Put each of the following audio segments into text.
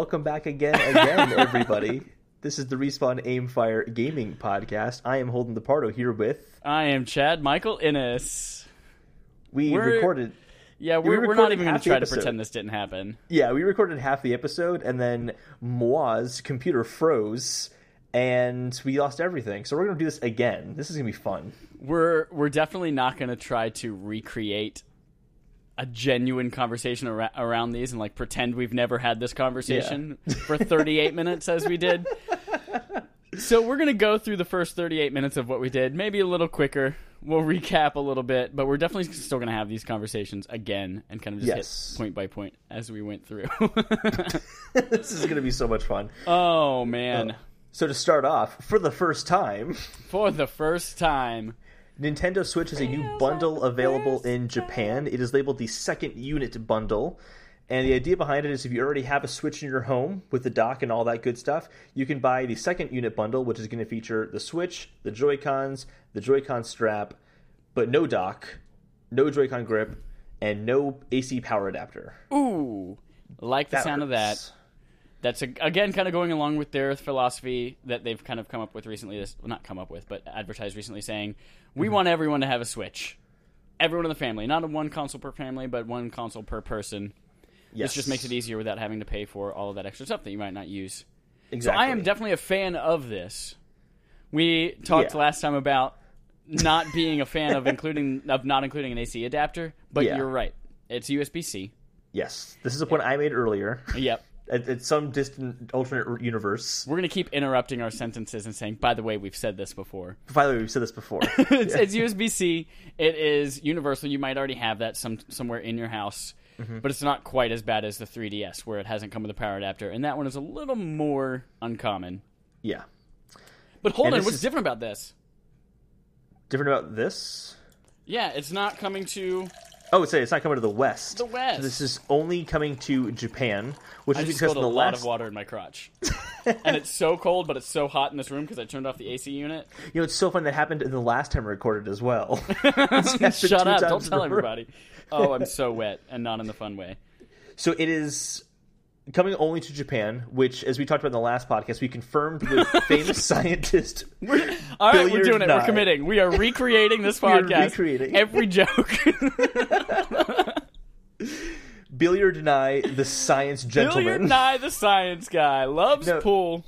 welcome back again, again, everybody. This is the Respawn Aimfire Gaming Podcast. I am Holden DePardo here with. I am Chad Michael Innes. We We're- recorded. Yeah, we we're, we're not even going to try to pretend this didn't happen. Yeah, we recorded half the episode, and then Moa's computer froze, and we lost everything. So we're going to do this again. This is going to be fun. We're we're definitely not going to try to recreate a genuine conversation ar- around these and like pretend we've never had this conversation for 38 minutes as we did. So we're going to go through the first 38 minutes of what we did, maybe a little quicker. We'll recap a little bit, but we're definitely still going to have these conversations again and kind of just Yes. hit point by point as we went through. this is going to be so much fun. oh man. Uh, so to start off, for the first time, For the first time. Nintendo Switch is a new bundle available in Japan. It is labeled the second unit bundle. And the idea behind it is if you already have a Switch in your home with the dock and all that good stuff, you can buy the second unit bundle, which is going to feature the Switch, the Joy-Cons, the Joy-Con strap, but no dock, no Joy-Con grip, and no AC power adapter. Ooh, like the sound of that. That's a, again kind of going along with their philosophy that they've kind of come up with recently. This well, not come up with, but advertised recently, saying we Mm-hmm. want everyone to have a Switch, everyone in the family, not a one console per family, but one console per person. Yes. This just makes it easier without having to pay for all of that extra stuff that you might not use. Exactly. So I am definitely a fan of this. We talked Yeah. last time about not being a fan of including of not including an AC adapter, but Yeah. you're right. It's USB C. Yes. This is a point I made earlier. Yep. At, at some distant alternate universe. We're going to keep interrupting our sentences and saying, by the way, we've said this before. By the way, we've said this before. it's, it's USB C. It is universal. You might already have that some somewhere in your house, Mm-hmm. but it's not quite as bad as the 3DS, where it hasn't come with a power adapter. And that one is a little more uncommon. yeah. But hold And on, what's is- different about this? Different about this? Yeah, it's not coming to. Oh, it's it's not coming to the West. The West. So this is only coming to Japan, which I is just because spilled in a the lot of water in my crotch, and it's so cold, but it's so hot in this room because I turned off the AC unit. You know, it's so fun that happened in the last time I recorded as well. Shut up! Don't tell everybody. Oh, I'm so wet, and not in the fun way. So it is coming only to Japan, which, as we talked about in the last podcast, we confirmed with famous scientist. All right, we're doing it. We're committing. We are recreating this podcast. recreating. every joke. Billiard Nye, the science gentleman. Billiard Nye, the science guy, loves No. pool.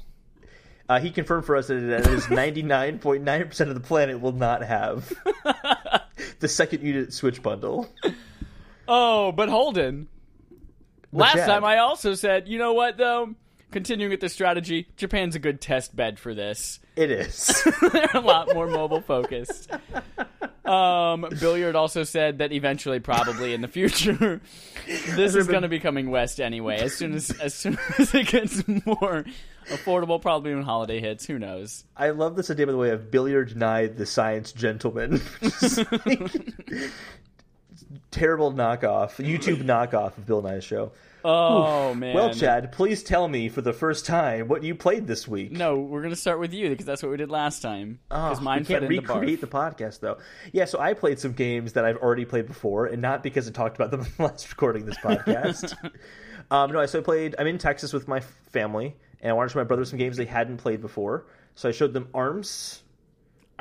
Uh, he confirmed for us that it is 99.9% of the planet will not have the second unit Switch bundle. Oh, but Holden. Last Chad. time I also said, you know what though? Continuing with this strategy, Japan's a good test bed for this. It is. They're a lot more mobile focused. Um, Billiard also said that eventually, probably in the future, this is going to be coming west anyway. As soon as as soon as it gets more affordable, probably when holiday hits. Who knows? I love this idea, by the way, of Billiard Nye, the science gentleman. Like- terrible knockoff, YouTube knockoff of Bill Nye's show. Oh man. Well, Chad, please tell me for the first time what you played this week. No, we're gonna start with you because that's what we did last time. Because Oh, mine we can't recreate barf. the podcast though. Yeah, so I played some games that I've already played before, and not because I talked about them in the last recording this podcast. um, no, I so I played. I'm in Texas with my family, and I wanted to show my brother some games they hadn't played before. So I showed them Arms,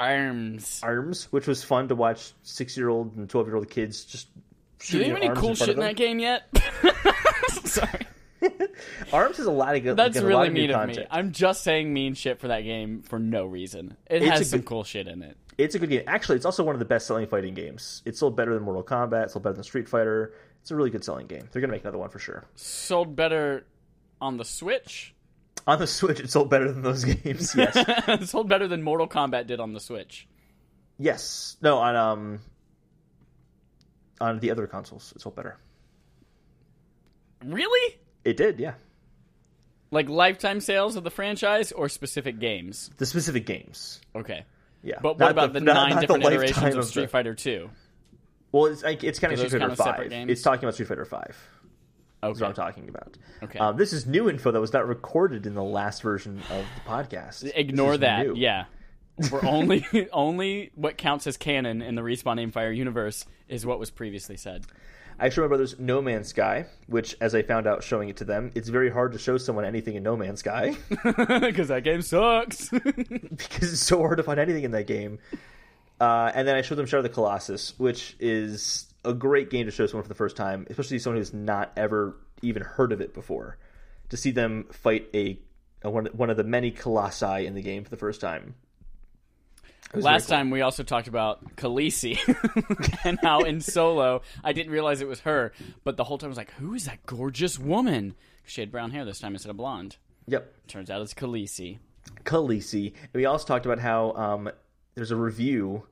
Arms. Arms, which was fun to watch six year old and twelve year old kids just. Do they shooting have any arms cool in front shit in that game yet? Sorry. Arms is a lot of good. That's a lot really of new mean of me. content. I'm just saying mean shit for that game for no reason. It It's has some good- cool shit in it. It's a good game. Actually, it's also one of the best selling fighting games. It's sold better than Mortal Kombat. It's sold better than Street Fighter. It's a really good selling game. They're gonna make another one for sure. Sold better on the Switch. On the Switch, it sold better than those games. Yes, it Sold better than Mortal Kombat did on the Switch. yes. No, on um, on the other consoles, it sold better. Really? It did, yeah. Like lifetime sales of the franchise or specific games? The specific games, Okay. yeah. But what Not about the, not- nine not the different lifetime iterations of the- Street Fighter 2? Well, it's like, it's kind of Street Fighter kind of separate Five. games? It's talking about Street Fighter Five. Is what I'm talking about. Okay. Um, this is new info that was not recorded in the last version of the podcast. Ignore that. new. Yeah. We're only only what counts as canon in the respawn Aimfire universe is what was previously said. I showed my brothers No Man's Sky, which, as I found out showing it to them, it's very hard to show someone anything in No Man's Sky Because that game sucks. because it's so hard to find anything in that game. Uh, and then I showed them Shadow of the Colossus, which is a great game to show someone for the first time, especially someone who's not ever even heard of it before. To see them fight a, a one, one of the many colossi in the game for the first time. It was very Last cool. time we also talked about Khaleesi and how in Solo I didn't realize it was her, but the whole time I was like, "Who is that gorgeous woman?" She had brown hair this time instead of blonde. Yep. Turns out it's Khaleesi. Khaleesi. And we also talked about how um, there's a review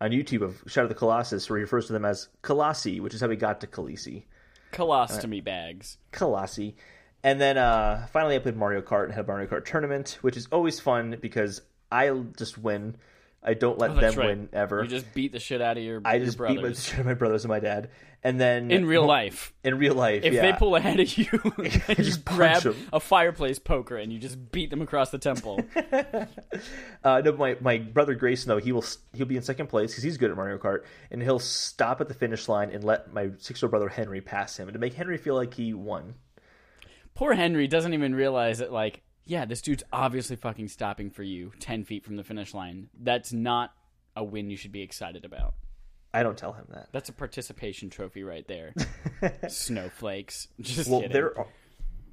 on YouTube of Shadow of the Colossus where he refers to them as Colossi, which is how we got to Khaleesi. Colostomy bags. Colossi. And then uh, finally, I played Mario Kart and had a Mario Kart tournament, which is always fun because I just win. I don't let Oh, them right. win ever. You just beat the shit out of your, I your just beat my, brothers. shit out of my brothers and my dad. And then in real life. in real life, If yeah. they pull ahead of you, you Just grab grab 'em. a fireplace poker and you just beat them across the temple. Uh, no, my, my brother Grayson though he will he'll be in second place because he's good at Mario Kart, and he'll stop at the finish line and let my six year old brother Henry pass him to make Henry feel like he won. Poor Henry doesn't even realize that, like, yeah, this dude's obviously fucking stopping for you 10 feet from the finish line. That's not a win you should be excited about. I don't tell him that. That's a participation trophy right there. Snowflakes. Just Well, kidding. there are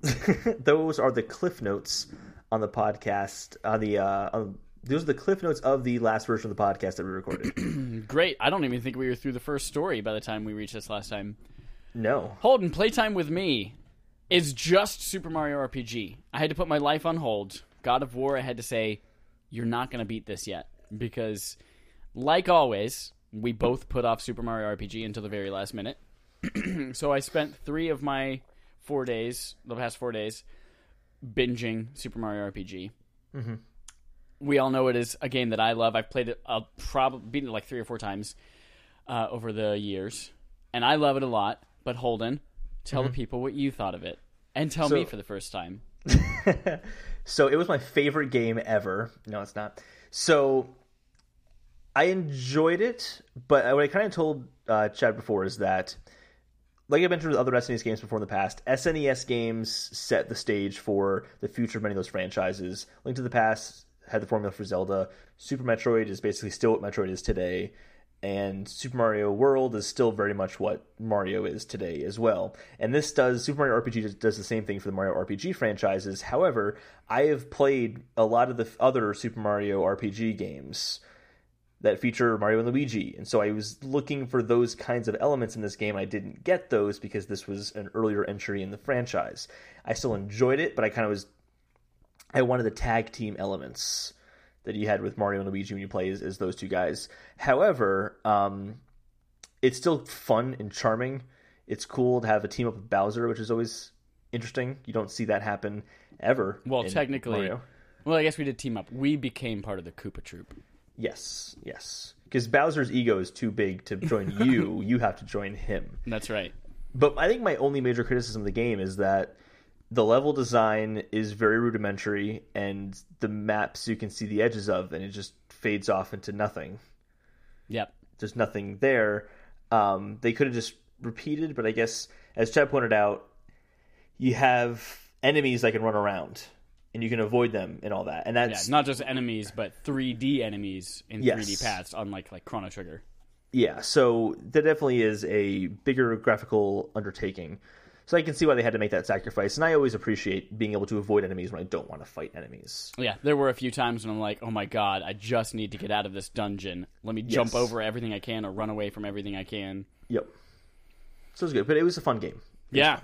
those are the cliff notes on the podcast on the uh, on, those are the cliff notes of the last version of the podcast that we recorded. Great. I don't even think we were through the first story by the time we reached this last time. no, Holden, playtime with me is just Super Mario RPG. I had to put my life on hold. God of War, I had to say, you're not going to beat this yet. Because, like always, we both put off Super Mario RPG until the very last minute. so I spent three of my four days, the past four days, binging Super Mario RPG. Mm-hmm. We all know it is a game that I love. I've played it, uh, I'll probably beaten it like three or four times uh, over the years, and I love it a lot. But Holden, tell the mm-hmm. people what you thought of it, and tell me for the first time. so it was my favorite game ever. No, it's not. So I enjoyed it, but what I kind of told uh, Chad before is that, like I mentioned with other SNES games before in the past, SNES games set the stage for the future of many of those franchises. Link to the Past had the formula for Zelda. Super Metroid is basically still what Metroid is today. And Super Mario World is still very much what Mario is today as well. And this does Super Mario RPG does- the same thing for the Mario RPG franchises. However, I have played a lot of the other Super Mario RPG games that feature Mario and Luigi. And so I was looking for those kinds of elements in this game. I didn't get those because this was an earlier entry in the franchise. I still enjoyed it, but I kind of was I wanted the tag team elements that you had with Mario and Luigi when you play as, as those two guys. However, um, it's still fun and charming. It's cool to have a team up with Bowser, which is always interesting. You don't see that happen ever. Well, technically, Mario. well, I guess we did team up. We became part of the Koopa Troop. Yes, yes. Because Bowser's ego is too big to join you. you have to join him. That's right. But I think my only major criticism of the game is that the level design is very rudimentary, and the maps you can see the edges of, and it just fades off into nothing. Yep. There's nothing there. Um, they could have just repeated, but I guess, as Chad pointed out, you have enemies that can run around, and you can avoid them and all that. And Yeah, that's not just enemies, but 3D enemies in Yes. 3D paths, unlike like Chrono Trigger. Yeah, so that definitely is a bigger graphical undertaking. So I can see why they had to make that sacrifice, and I always appreciate being able to avoid enemies when I don't want to fight enemies. Yeah, there were a few times when I'm like, oh my god, I just need to get out of this dungeon. Let me jump over everything I can or run away from everything I can. Yep. So it was good, but it was a fun game. Yeah.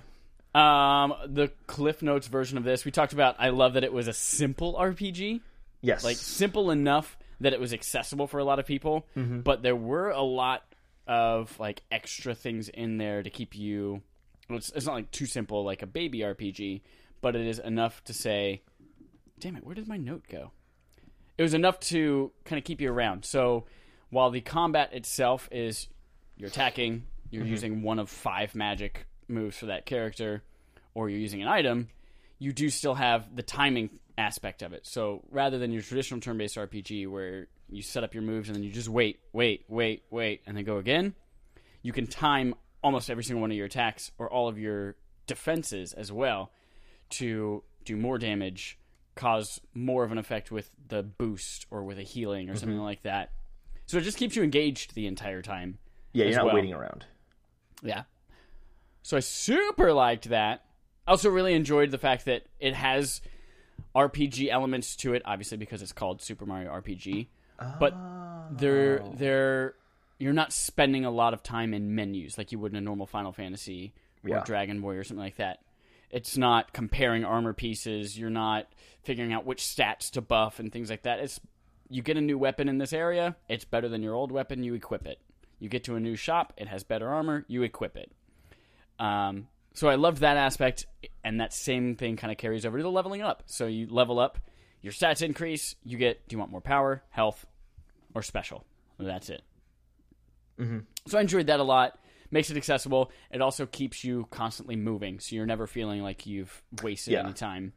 Um, the Cliff Notes version of this, we talked about. I love that it was a simple RPG, Yes. like simple enough that it was accessible for a lot of people. Mm-hmm. But there were a lot of like extra things in there to keep you. It's, it's not like too simple, like a baby RPG, but it is enough to say, "Damn it, where did my note go?" It was enough to kind of keep you around. So while the combat itself is you're attacking, you're mm-hmm. using one of five magic moves for that character, or you're using an item, you do still have the timing aspect of it. So rather than your traditional turn based RPG where you set up your moves and then you just wait, wait, wait, wait, and then go again, you can time almost every single one of your attacks or all of your defenses as well to do more damage, cause more of an effect with the boost or with a healing or something Mm-hmm. like that. So it just keeps you engaged the entire time. Yeah, you're not well. waiting around. Yeah. So I super liked that. I also really enjoyed the fact that it has RPG elements to it, obviously because it's called Super Mario RPG. But they're they're you're not spending a lot of time in menus like you would in a normal Final Fantasy or Yeah. Dragon Boy or something like that. It's not comparing armor pieces. You're not figuring out which stats to buff and things like that. It's you get a new weapon in this area, it's better than your old weapon, you equip it. You get to a new shop, it has better armor, you equip it. Um, so I loved that aspect, and that same thing kind of carries over to the leveling up. So you level up, your stats increase, you get, do you want more power, health, or special? That's it. Mm-hmm. So I enjoyed that a lot. Makes it accessible. It also keeps you constantly moving, so you're never feeling like you've wasted Yeah. any time.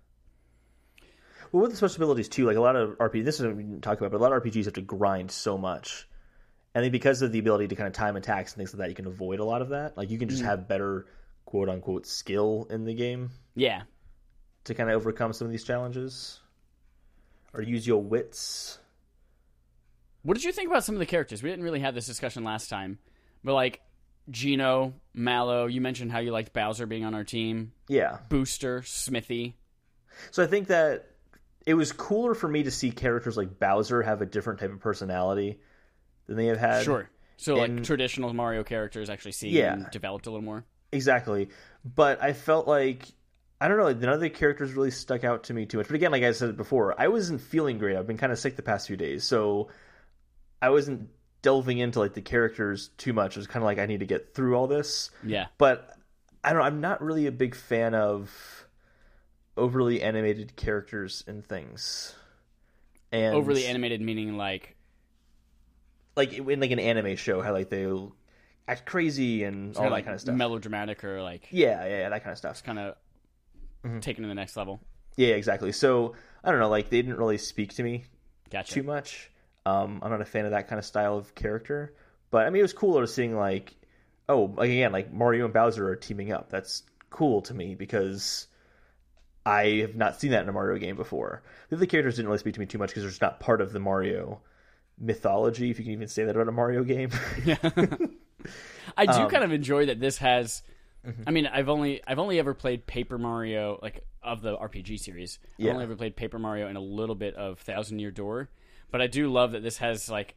Well, with the special abilities too, like a lot of RPG, this is what we didn't talk about, but a lot of RPGs have to grind so much. And then because of the ability to kind of time attacks and things like that, you can avoid a lot of that. Like you can just have better quote unquote skill in the game Yeah. to kind of overcome some of these challenges, or use your wits. What did you think about some of the characters? We didn't really have this discussion last time, but like Geno, Mallow, you mentioned how you liked Bowser being on our team, Yeah. Booster, Smithy. So I think that it was cooler for me to see characters like Bowser have a different type of personality than they have had. Sure. So like traditional Mario characters actually seeing Yeah. developed a little more. Exactly. But I felt like I don't know, like, none of the characters really stuck out to me too much. But again, like I said before, I wasn't feeling great. I've been kind of sick the past few days, so I wasn't delving into like the characters too much. It was kind of like I need to get through all this. Yeah. But I don't know, I'm not really a big fan of overly animated characters and things. And Overly animated meaning like like in like an anime show, how like they act crazy and all that like kind of stuff. melodramatic or like yeah, yeah, yeah, that kind of stuff. kind of Mm-hmm. taken to the next level. Yeah, exactly. So I don't know, like they didn't really speak to me Gotcha. too much. Um, I'm not a fan of that kind of style of character, but I mean, it was cooler seeing like, oh, like again, like Mario and Bowser are teaming up. That's cool to me because I have not seen that in a Mario game before. The other characters didn't really speak to me too much because they're just not part of the Mario mythology, if you can even say that about a Mario game. I do Um, kind of enjoy that this has. mm-hmm. I mean, I've only I've only ever played Paper Mario, like of the RPG series. I've only ever played Paper Mario and a little bit of Thousand Year Door, but I do love that this has like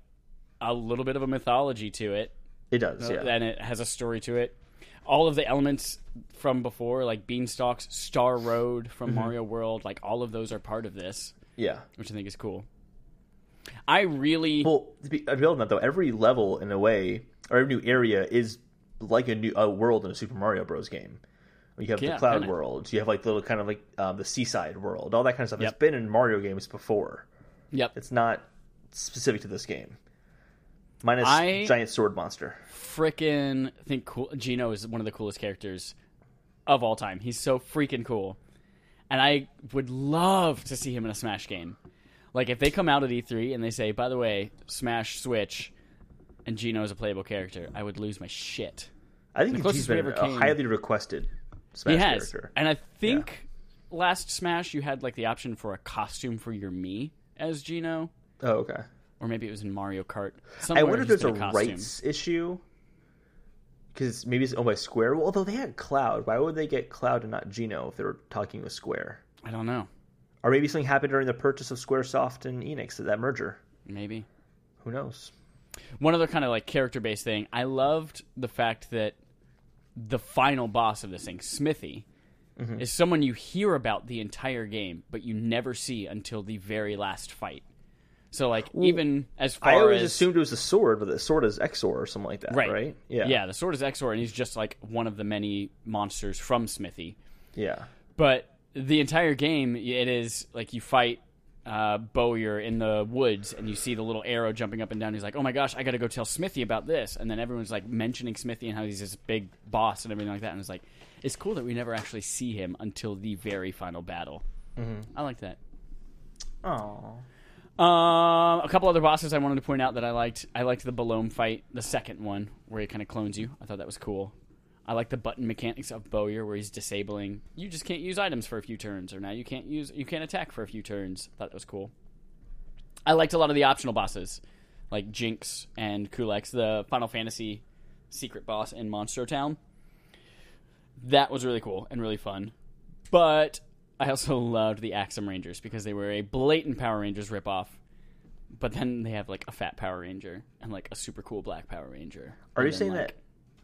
a little bit of a mythology to it, it does, yeah. and it has a story to it. All of the elements from before, like Beanstalks, Star Road from Mm-hmm. Mario World, like all of those are part of this, yeah. which I think is cool. I really Well, to be, to build on that though, every level in a way, or every new area is like a new a world in a Super Mario Bros. game. You have Yeah, the cloud world. You have like the little kind of like um, the seaside world, all that kind of stuff. Yep. It's been in Mario games before. Yep It's not specific to this game. Minus I- giant sword monster. freaking think cool. Geno is one of the coolest characters of all time. He's so freaking cool, and I would love to see him in a Smash game. Like if they come out at E3 and they say, "By the way, Smash Switch," and Geno is a playable character, I would lose my shit. I think The he's been came- highly requested Smash he has, character. and I think last Smash you had like the option for a costume for your me as Geno, Oh, okay. or maybe it was in Mario Kart. I wonder if there's a costume. rights issue. Because maybe it's owned by Square. Well, although they had Cloud, why would they get Cloud and not Geno if they were talking with Square? I don't know. Or maybe something happened during the purchase of SquareSoft and Enix, at that merger. Maybe. Who knows? one other kind of like character based thing i loved the fact that the final boss of this thing smithy Mm-hmm. is someone you hear about the entire game but you never see until the very last fight so like even as far I always as assumed it was a sword, but the sword is Exor or something like that, right right? Yeah. yeah the sword is exor and he's just like one of the many monsters from smithy Yeah. but the entire game it is like you fight uh, Bowyer in the woods, and you see the little arrow jumping up and down. He's like, "Oh my gosh, I got to go tell Smithy about this." And then everyone's like mentioning Smithy and how he's this big boss and everything like that. And it's like, it's cool that we never actually see him until the very final battle. I like that. Oh. Um, a couple other bosses I wanted to point out that I liked. I liked the Belome fight, the second one where he kind of clones you. I thought that was cool. I like the button mechanics of Bowyer where he's disabling. You just can't use items for a few turns, or now you can't use you can't attack for a few turns. Thought that was cool. I liked a lot of the optional bosses, like Jinx and Culex, the Final Fantasy secret boss in Monster Town. That was really cool and really fun. But I also loved the Axem Rangers because they were a blatant Power Rangers ripoff. But then they have like a fat Power Ranger and like a super cool black Power Ranger. Are And you then, saying like- that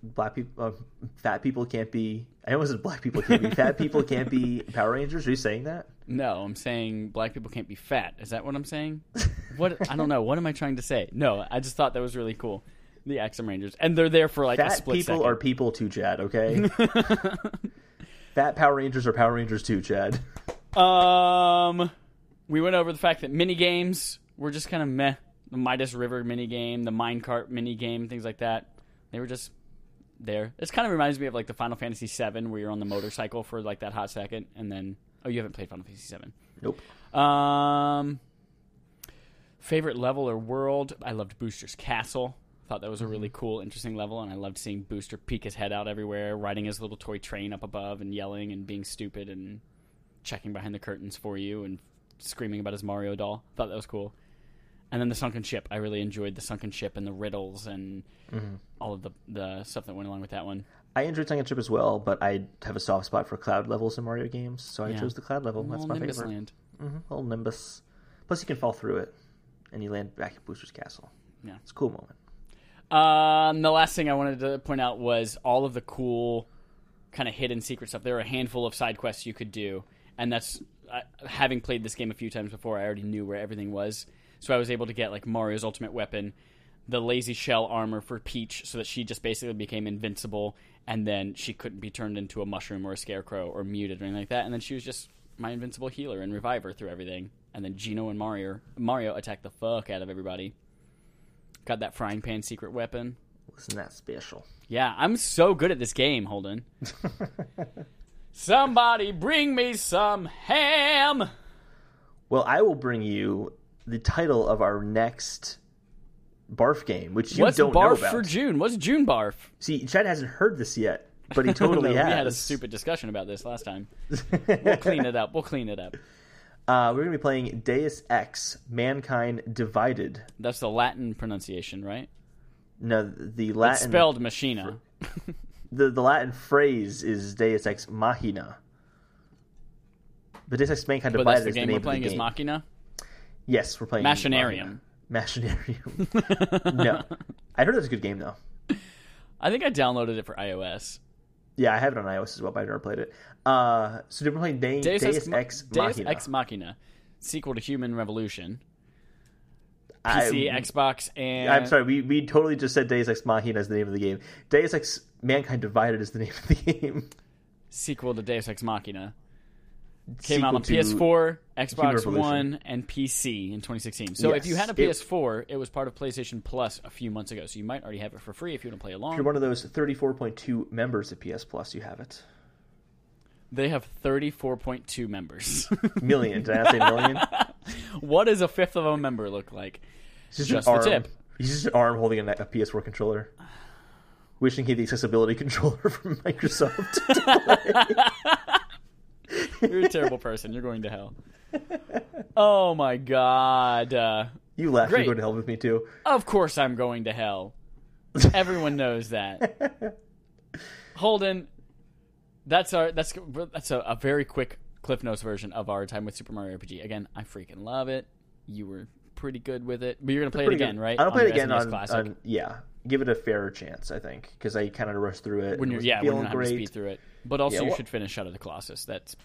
black people, uh, fat people can't be? I almost said black people can't be. fat people can't be Power Rangers. Are you saying that? No, I'm saying black people can't be fat. Is that what I'm saying? What I don't know. What am I trying to say? No, I just thought that was really cool. The Axem Rangers, and they're there for like a Fat split people second. are people too, Chad. Okay. fat Power Rangers are Power Rangers too, Chad. Um, we went over the fact that mini games were just kind of meh. The Midas River mini game, the minecart mini game, things like that. They were just there. This kind of reminds me of like the Final Fantasy VII, where you're on the motorcycle for like that hot second, and then oh, you haven't played Final Fantasy VII. Nope. Um, favorite level or world? I loved Booster's Castle. Thought that was a really cool, interesting level, and I loved seeing Booster peek his head out everywhere, riding his little toy train up above, and yelling and being stupid and checking behind the curtains for you and screaming about his Mario doll. Thought that was cool. And then the sunken ship. I really enjoyed the sunken ship and the riddles and all of the the stuff that went along with that one. I enjoyed Sunken Ship as well, but I have a soft spot for cloud levels in Mario games, so I Yeah. chose the cloud level. That's Little my Nimbus favorite. Land. hmm Little Nimbus. Plus, you can fall through it, and you land back at Booster's Castle. Yeah. It's a cool moment. Um, the last thing I wanted to point out was all of the cool kind of hidden secret stuff. There were a handful of side quests you could do, and that's I, having played this game a few times before. I already knew where everything was, so I was able to get like Mario's ultimate weapon, the lazy shell armor for Peach, so that she just basically became invincible, and then she couldn't be turned into a mushroom or a scarecrow or muted or anything like that, and then she was just my invincible healer and reviver through everything. And then Geno and Mario Mario attacked the fuck out of everybody. Got that frying pan secret weapon. Wasn't that special? Yeah, I'm so good at this game, Holden. Somebody bring me some ham. Well, I will bring you the title of our next barf game, which you What's don't know barf about. for June? What's June barf? See, Chad hasn't heard this yet, but he totally No, has. We had a stupid discussion about this last time. We'll clean it up. We'll clean it up. Uh, we're going to be playing Deus Ex: Mankind Divided. That's the Latin pronunciation, right? No, the Latin It's spelled machina. the, the Latin phrase is Deus Ex Machina. But Deus Ex Mankind But Divided that's the is the game name we're of playing the is game. Machina. Yes, we're playing Machinarium. Machina. Machinarium. no, I heard it was a good game though. I think I downloaded it for iOS. Yeah, I have it on iOS as well, but I've never played it. Uh, so we're playing De- Deus, Deus, Ex, Deus Machina. Ex Machina, sequel to Human Revolution. I- PC, Xbox, and I'm sorry, we, we totally just said Deus Ex Machina is the name of the game. Deus Ex Mankind Divided is the name of the game. sequel to Deus Ex Machina. Came out on PS4, Xbox One, and PC in 2016. So if you had a PS4, it was part of PlayStation Plus a few months ago. So you might already have it for free if you want to play along. If you're one of those 34.2 members of PS Plus, you have it. They have 34.2 members. Million. Did I say million? what does a fifth of a member look like? Just, Just the arm. tip. He's just an arm holding a, a PS4 controller. Wishing he had the accessibility controller from Microsoft. You're a terrible person. You're going to hell. Oh my god. Uh, you laugh. Great. You're going to hell with me too. of course I'm going to hell. Everyone knows that. Holden, that's our that's that's a, a very quick Cliff Notes version of our time with Super Mario RPG. Again, I freaking love it. You were pretty good with it, but you're gonna play it again, good. right? I don't play it again on, on yeah. Give it a fairer chance, I think, because I kind of rushed through it. when you're yeah, when you're feeling to great. speed through it. But also, Yeah, you well- should finish Shadow of the Colossus. That's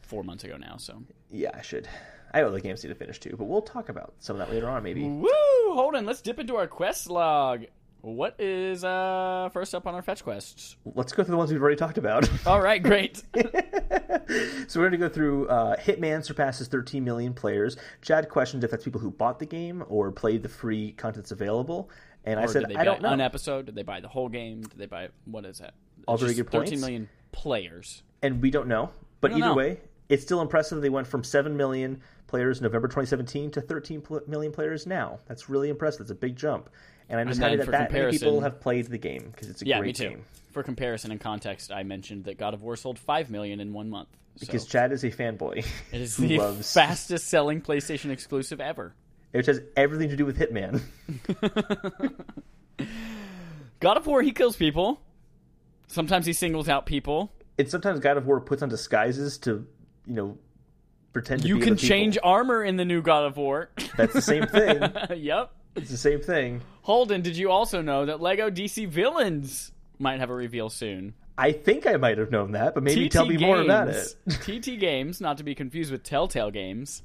four months ago now. So Yeah, I should. I have other games to finish too, but we'll talk about some of that later on, maybe. Woo! Holden, let's dip into our quest log. What is uh first up on our fetch quests? Let's go through the ones we've already talked about. All right, great. so we're going to go through uh, Hitman surpasses 13 million players. Chad questioned if that's people who bought the game or played the free contents available, and I said did they I buy don't know. an episode? Did they buy the whole game? Did they buy what is that? All very good points. 13 million players. and we don't know. But don't either know. way, it's still impressive. They went from 7 million players November 2017 to 13 pl- million players now. That's really impressive. That's a big jump. and I'm just happy that that many people have played the game because it's a Yeah, great me too. game. For comparison and context, I mentioned that God of War sold five million in one month. So Because Chad is a fanboy it is the loves, fastest selling PlayStation exclusive ever. Which has everything to do with Hitman. God of War, he kills people. Sometimes he singles out people. And sometimes God of War puts on disguises to, you know, pretend to be. You can change armor in the new God of War. That's the same thing. yep. It's the same thing. Holden, did you also know that Lego DC Villains might have a reveal soon? I think I might have known that, but maybe TT tell me more about it. TT Games, not to be confused with Telltale Games.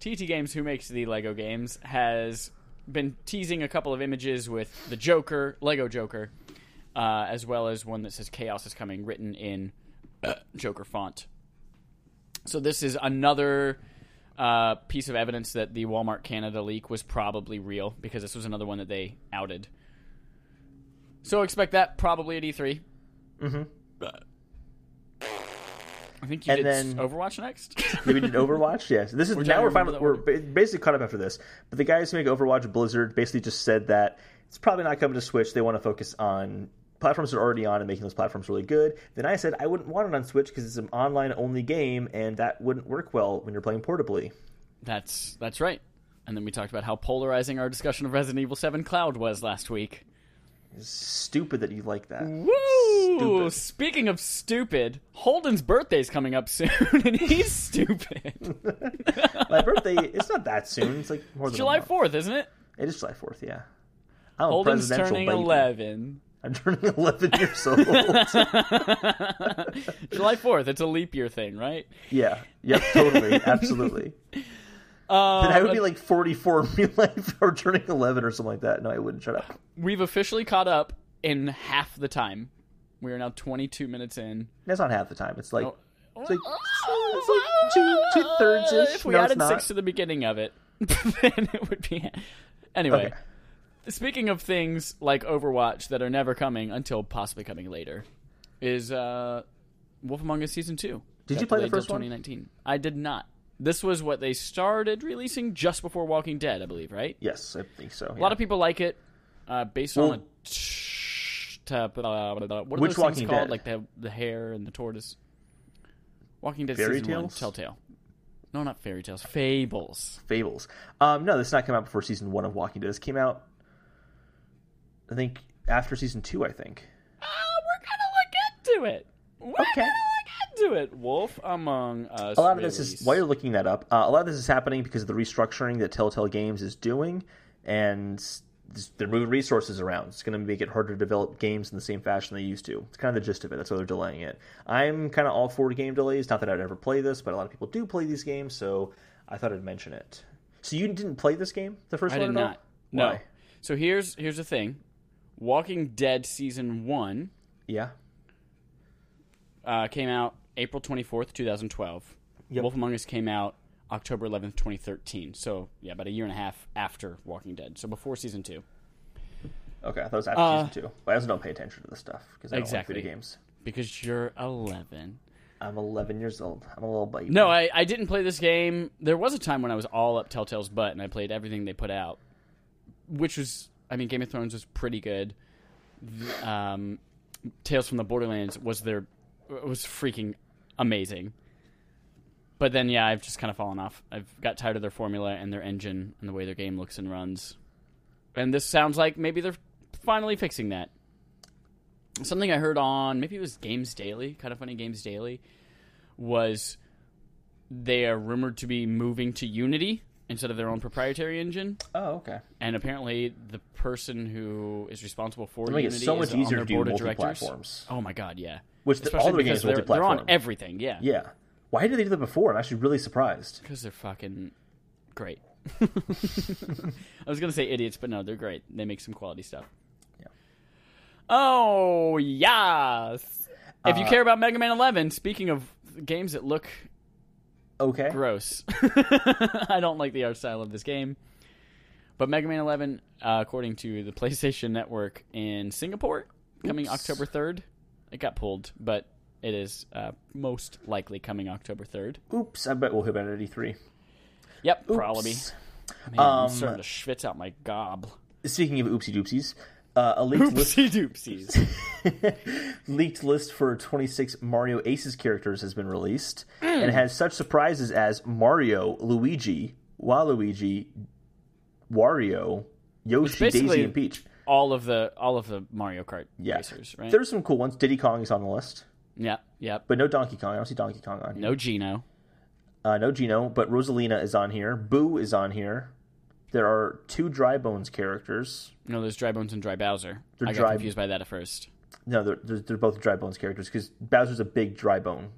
TT Games, who makes the Lego games, has been teasing a couple of images with the Joker, Lego Joker, uh, as well as one that says Chaos is coming, written in uh, Joker font. So this is another uh, piece of evidence that the Walmart Canada leak was probably real because this was another one that they outed. So expect that probably at E3. Mhm. I think you And did then- Overwatch next. Maybe we did Overwatch. Yes, this is We're now we're finally we're basically caught up after this. But the guys who make Overwatch, Blizzard, basically just said that it's probably not coming to Switch. They want to focus on platforms they're already on and making those platforms really good. Then I said I wouldn't want it on Switch because it's an online only game and that wouldn't work well when you're playing portably. that's that's right. And then we talked about how polarizing our discussion of Resident Evil 7 Cloud was last week. It's stupid that you like that. Woo! Stupid. Speaking of stupid, Holden's birthday's coming up soon, and he's stupid. My birthday it's not that soon. It's like more than a July month. 4th, isn't it? It is July fourth. Yeah. I'm Holden's turning baby. 11. I'm turning eleven years old. July 4th, it's a leap year thing, right? yeah. Yep. Totally. Absolutely. Um, Then I would be like 44 in real life or turning 11 or something like that. No, I wouldn't. Shut up. We've officially caught up in half the time. We are now 22 minutes in. That's not half the time. It's like, Oh. it's like, it's like two, two thirds ish. If we no, added six to the beginning of it, then it would be. Anyway, Okay. speaking of things like Overwatch that are never coming until possibly coming later, is uh, Wolf Among Us Season 2. Did you play the first one? 2019. I did not. This was what they started releasing just before Walking Dead, I believe, right? Yes, I think so. A lot of people like it, uh, based on Well- a. T- t- what are Which those things Walking called? Dead? Like the the hare and the tortoise. Walking Dead Fairy season one, tales? Telltale. No, not fairy tales. Fables. Fables. Um, no, this did not come out before season one of Walking Dead. This came out, I think, after season two, I think. Ah, we're gonna look into it. We're Okay. Into it. Wolf Among Us. A lot of this is, while you're looking that up, uh, a lot of this is happening because of the restructuring that Telltale Games is doing, and they're moving resources around. It's going to make it harder to develop games in the same fashion they used to. It's kind of the gist of it. That's why they're delaying it. I'm kind of all for game delays. Not that I'd ever play this, but a lot of people do play these games, so I thought I'd mention it. So you didn't play this game, the first I one did at all? not. No. Why? So here's here's the thing. Walking Dead season one Yeah. uh, came out April 24th, 2012. Yep. Wolf Among Us came out October 11th, 2013. So, yeah, about a year and a half after Walking Dead. So before season two. Okay, I thought it was after Uh, season two. But I also don't pay attention to this stuff because I don't Exactly. like video games. Because you're 11. I'm 11 years old. I'm a little baby. No, I, I didn't play this game. There was a time when I was all up Telltale's butt and I played everything they put out. Which was, I mean, Game of Thrones was pretty good. The, Um, Tales from the Borderlands was their, was freaking amazing. But then, yeah, I've just kind of fallen off. I've got tired of their formula and their engine and the way their game looks and runs. And this sounds like maybe they're finally fixing that. Something I heard on maybe it was Games Daily, kind of funny Games Daily, was they are rumored to be moving to Unity instead of their own proprietary engine. Oh, okay. And apparently, the person who is responsible for Unity it so much is on easier their to do board of directors. multi-platforms. Oh my god, yeah. Which the, all the games they're, they're on everything, yeah. Yeah. Why did they do that before? I'm actually really surprised. Because they're fucking great. I was gonna say idiots, but no, they're great. They make some quality stuff. Yeah. Oh yes. If you Uh, care about Mega Man 11, speaking of games that look Okay. gross, I don't like the art style of this game. But Mega Man 11, uh, according to the PlayStation Network in Singapore, coming Oops. October 3rd. It got pulled, but it is uh, most likely coming October 3rd. Oops. I bet we'll hit about at E3. Yep, Oops. probably. Man, Um, I'm starting to schwitz out my gob. Speaking of oopsie doopsies, uh, a leaked list, Oopsie doopsies. leaked list for 26 Mario Aces characters has been released, Hmm. and has such surprises as Mario, Luigi, Waluigi, Wario, Yoshi, Daisy, and Peach. all of the all of the Mario Kart Yeah, racers, right? there's some cool ones. Diddy Kong is on the list, Yeah, yeah. but no Donkey Kong. I don't see Donkey Kong on here. No Geno. Uh, no Geno, but Rosalina is on here. Boo is on here. There are two Dry Bones characters. No, there's Dry Bones and Dry Bowser. I got Dry- confused by that at first. No, they're, they're, they're both Dry Bones characters because Bowser's a big Dry Bone.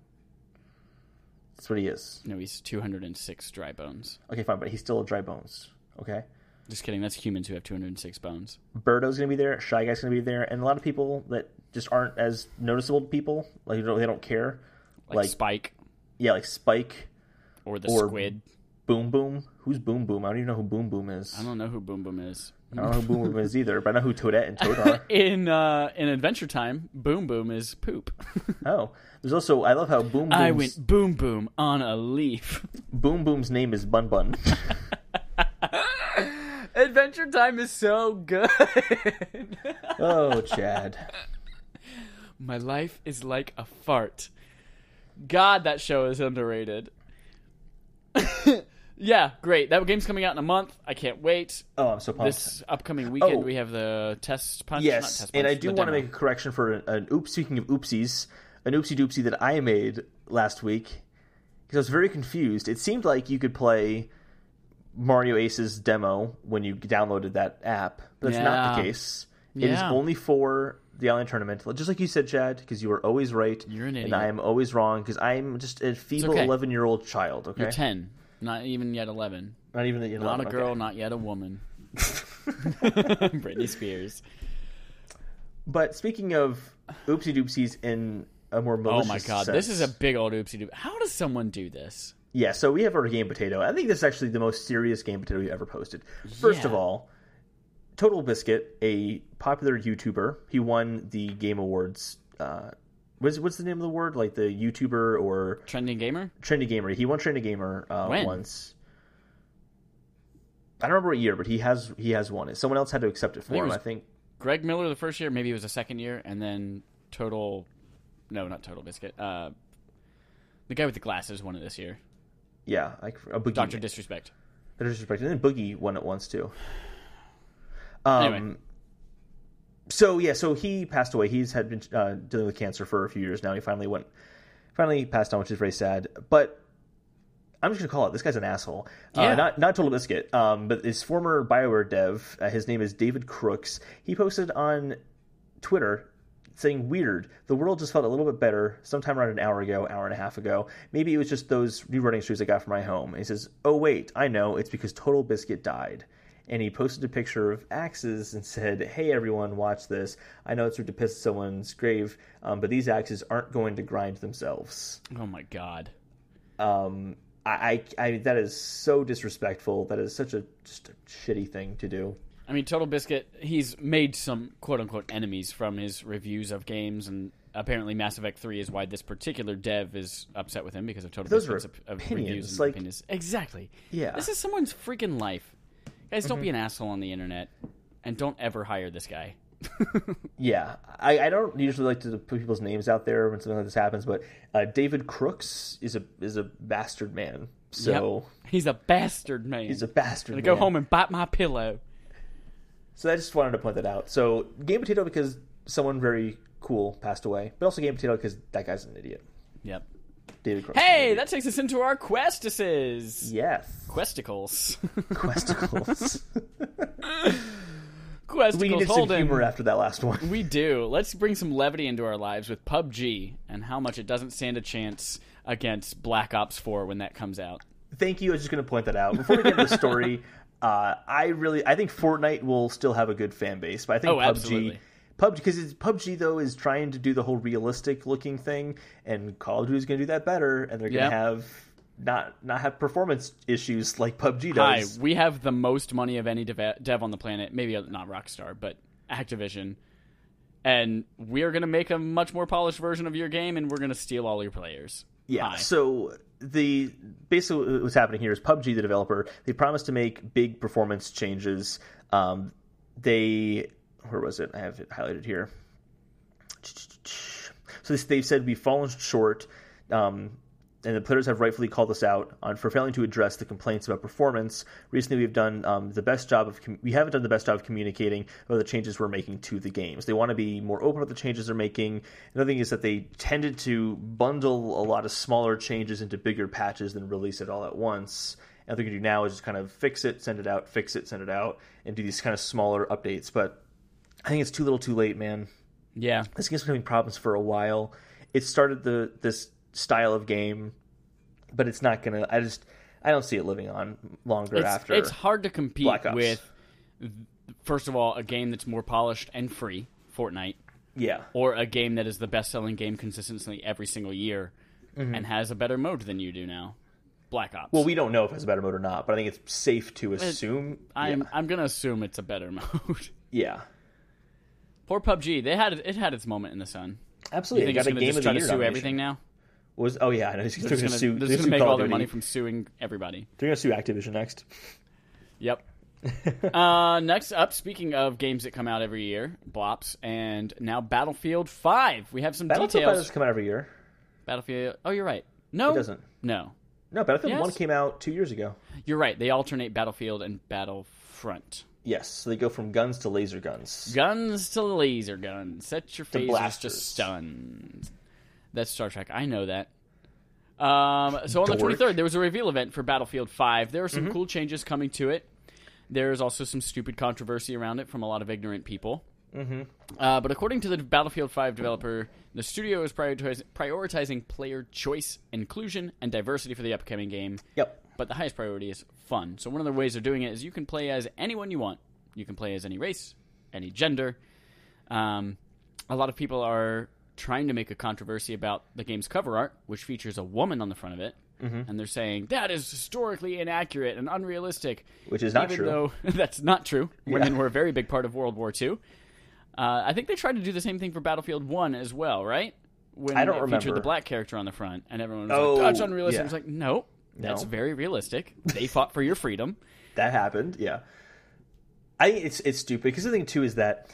That's what he is. No, he's 206 Dry Bones. Okay, fine, but he's still a Dry Bones. Okay. Just kidding. That's humans who have 206 bones. Birdo's gonna be there. Shy Guy's gonna be there, and a lot of people that just aren't as noticeable to people, like they don't, they don't care. Like, Like- Spike Yeah, like Spike, or the or- Squid. Boom Boom. Who's Boom Boom? I don't even know who Boom Boom is. I don't know who Boom Boom is. I don't know who Boom Boom is either, but I know who Toadette and Toad are. In uh, in Adventure Time, Boom Boom is poop. Oh, there's also I love how Boom Boom's, I went boom boom on a leaf. Boom Boom's name is Bun Bun. Adventure Time is so good. oh, Chad. My life is like a fart. God, that show is underrated. Yeah, great. That game's coming out in a month. I can't wait. Oh, I'm so pumped. This upcoming weekend, Oh. we have the test punch. not yes, test and I do want to make a correction for an, an oops. Speaking of oopsies, an oopsie doopsie that I made last week because I was very confused. It seemed like you could play Mario Ace's demo when you downloaded that app, but that's not the case. It is Yeah. only for the online tournament, just like you said, Chad, because you were always right. You're an idiot. and. I am always wrong because I'm just a feeble okay. eleven-year-old child. Okay, You're 10, not even yet 11. not even yet Not a okay. girl, not yet a woman. Britney Spears. But speaking of oopsie doopsies in a more Oh my god, this is a big old oopsie doop. How does someone do this? Yeah, so we have our game potato. I think this is actually the most serious game potato we ever posted. First of all, Total Biscuit, a popular YouTuber, he won the Game Awards. Uh, what's what's the name of the word? Like the YouTuber or Trending gamer? Trendy Gamer. He won Trendy Gamer uh, once. I don't remember what year, but he has he has won it. Someone else had to accept it for it him. was- I think. Greg Miller the first year, maybe it was the second year, and then Total. No, not Total Biscuit. Uh, the guy with the glasses won it this year. Yeah, like a Boogie. Doctor Disrespect. Doctor Disrespect, and then Boogie won it once too. Um, Anyway. So yeah, so he passed away. He's had been uh, dealing with cancer for a few years now. He finally went, finally passed on, which is very sad. But I'm just gonna call it. This guy's an asshole. Yeah. Uh, not not Total Biscuit, um, but his former Bioware dev. Uh, his name is David Crooks. He posted on Twitter saying weird the world just felt a little bit better sometime around an hour ago hour and a half ago maybe it was just those rerunning streams i got from my home and he says oh wait i know it's because total biscuit died and he posted a picture of axes and said hey everyone watch this i know it's rude to piss someone's grave um, but these axes aren't going to grind themselves Oh my god. um, I, I, I that is so disrespectful that is such a just a shitty thing to do I mean, Total Biscuit, he's made some quote unquote enemies from his reviews of games, and apparently Mass Effect 3 is why this particular dev is upset with him because of Total Those Biscuit's op- of opinions, reviews and like- opinions. Exactly. Yeah. This is someone's freaking life. Guys, Mm-hmm. don't be an asshole on the internet, and don't ever hire this guy. Yeah, I, I don't usually like to put people's names out there when something like this happens, but uh, David Crooks is a is a bastard man. So Yep. He's a bastard man. he's a bastard. Gonna man. go home and bite my pillow. So I just wanted to point that out. So game potato because someone very cool passed away, but also game potato because that guy's an idiot. Yep. David an Hey, that takes us into our questices. yes, Questicles. questicles. Questicles. we needed some Holden. humor after that last one. We do. Let's bring some levity into our lives with PUBG and how much it doesn't stand a chance against Black Ops 4 when that comes out. Thank you. I was just going to point that out before we get into the story. Uh, I really, I think Fortnite will still have a good fan base, but I think Oh, PUBG, absolutely. PUBG, because PUBG though is trying to do the whole realistic looking thing, and Call of Duty is going to do that better, and they're going to have not not have performance issues like PUBG does. Hi, we have the most money of any dev, dev on the planet. Maybe not Rockstar, but Activision. And we are going to make a much more polished version of your game, and we're going to steal all your players. Yeah. Hi. So the basically what's happening here is PUBG, the developer, they promised to make big performance changes. Um, they where was it? I have it highlighted here. So they've said we've fallen short, um, and the players have rightfully called us out on for failing to address the complaints about performance. Recently, we've done um, the best job of com- we haven't done the best job of communicating about the changes we're making to the games. They want to be more open about the changes they're making. Another thing is that they tended to bundle a lot of smaller changes into bigger patches than release it all at once. And what they're going to do now is just kind of fix it, send it out, fix it, send it out, and do these kind of smaller updates. But I think it's too little, too late, man. Yeah, this game's been having problems for a while. It started the this style of game, but it's not gonna. I just I don't see it living on longer it's, after. it's hard to compete with. First of all, a game that's more polished and free, Fortnite, yeah, or a game that is the best-selling game consistently every single year, mm-hmm. and has a better mode than you do now, Black Ops. well, we don't know if it's a better mode or not, but I think it's safe to assume. I'm yeah. I'm gonna assume it's a better mode. yeah, Poor PUBG, they had it had its moment in the sun. You absolutely. think It it's got a game just of try to sue nomination. everything now? Was oh yeah, I know. They're going to sue. they're they're gonna gonna make all their money from suing everybody. They're going to sue Activision next. Yep. uh, next up, speaking of games that come out every year, Blops, and now Battlefield 5. We have some Battlefield details. doesn't come out every year. Battlefield. Oh, you're right. No, It doesn't. No, No, Battlefield Yes. 1 came out two years ago. you're right. They alternate Battlefield and Battlefront. Yes, so they go from guns to laser guns. Guns to laser guns. Set your phasers to stunned. That's Star Trek. I know that. Um, so on the 23rd, there was a reveal event for Battlefield 5. There are Mm-hmm. some cool changes coming to it. There's also some stupid controversy around it from a lot of ignorant people. Mm-hmm. Uh, but according to the Battlefield 5 developer, the studio is prioritizing player choice, inclusion, and diversity for the upcoming game. Yep. But the highest priority is fun. So one of the ways they're doing it is you can play as anyone you want. You can play as any race, any gender. Um, a lot of people are trying to make a controversy about the game's cover art, which features a woman on the front of it. Mm-hmm. And they're saying that is historically inaccurate and unrealistic. Which is not even true. though that's not true. Women were a very big part of World War II. Uh, I think they tried to do the same thing for Battlefield 1 as well, right? When I don't it featured the black character on the front, and everyone was Oh, like, that's unrealistic. yeah. I was like, no, that's No. very realistic. They fought for your freedom. That happened, yeah. I it's it's stupid because the thing too is that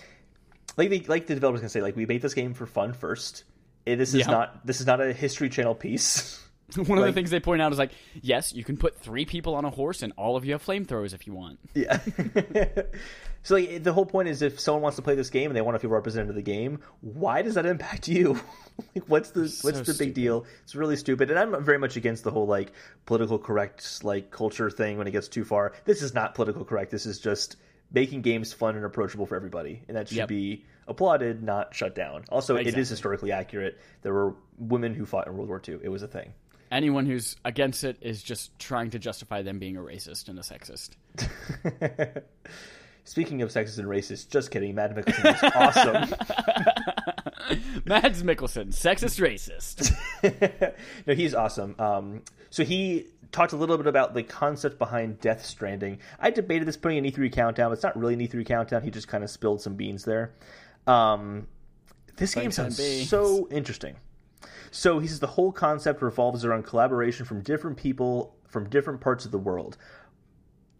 like they like the developers can say like we made this game for fun first. This is Yeah. not this is not a History Channel piece. One of the things they point out is like, yes, you can put three people on a horse, and all of you have flamethrowers if you want. Yeah. so like the whole point is if someone wants to play this game and they want to feel represented in the game, why does that impact you? like what's the what's the stupid. big deal? It's really stupid. And I'm very much against the whole like political correct like culture thing when it gets too far. This is not political correct. This is just making games fun and approachable for everybody. And that should Yep. be applauded, not shut down. Also, it Exactly. is historically accurate. There were women who fought in World War II. It was a thing. Anyone who's against it is just trying to justify them being a racist and a sexist. Speaking of sexist and racist, just kidding. Matt Mikkelsen is awesome. Mads Mikkelsen, sexist, racist. no, he's awesome. Um, so he talked a little bit about the concept behind Death Stranding. I debated this putting an E3 countdown, but it's not really an E3 countdown. He just kind of spilled some beans there. Um, this game sounds so interesting. So he says the whole concept revolves around collaboration from different people from different parts of the world.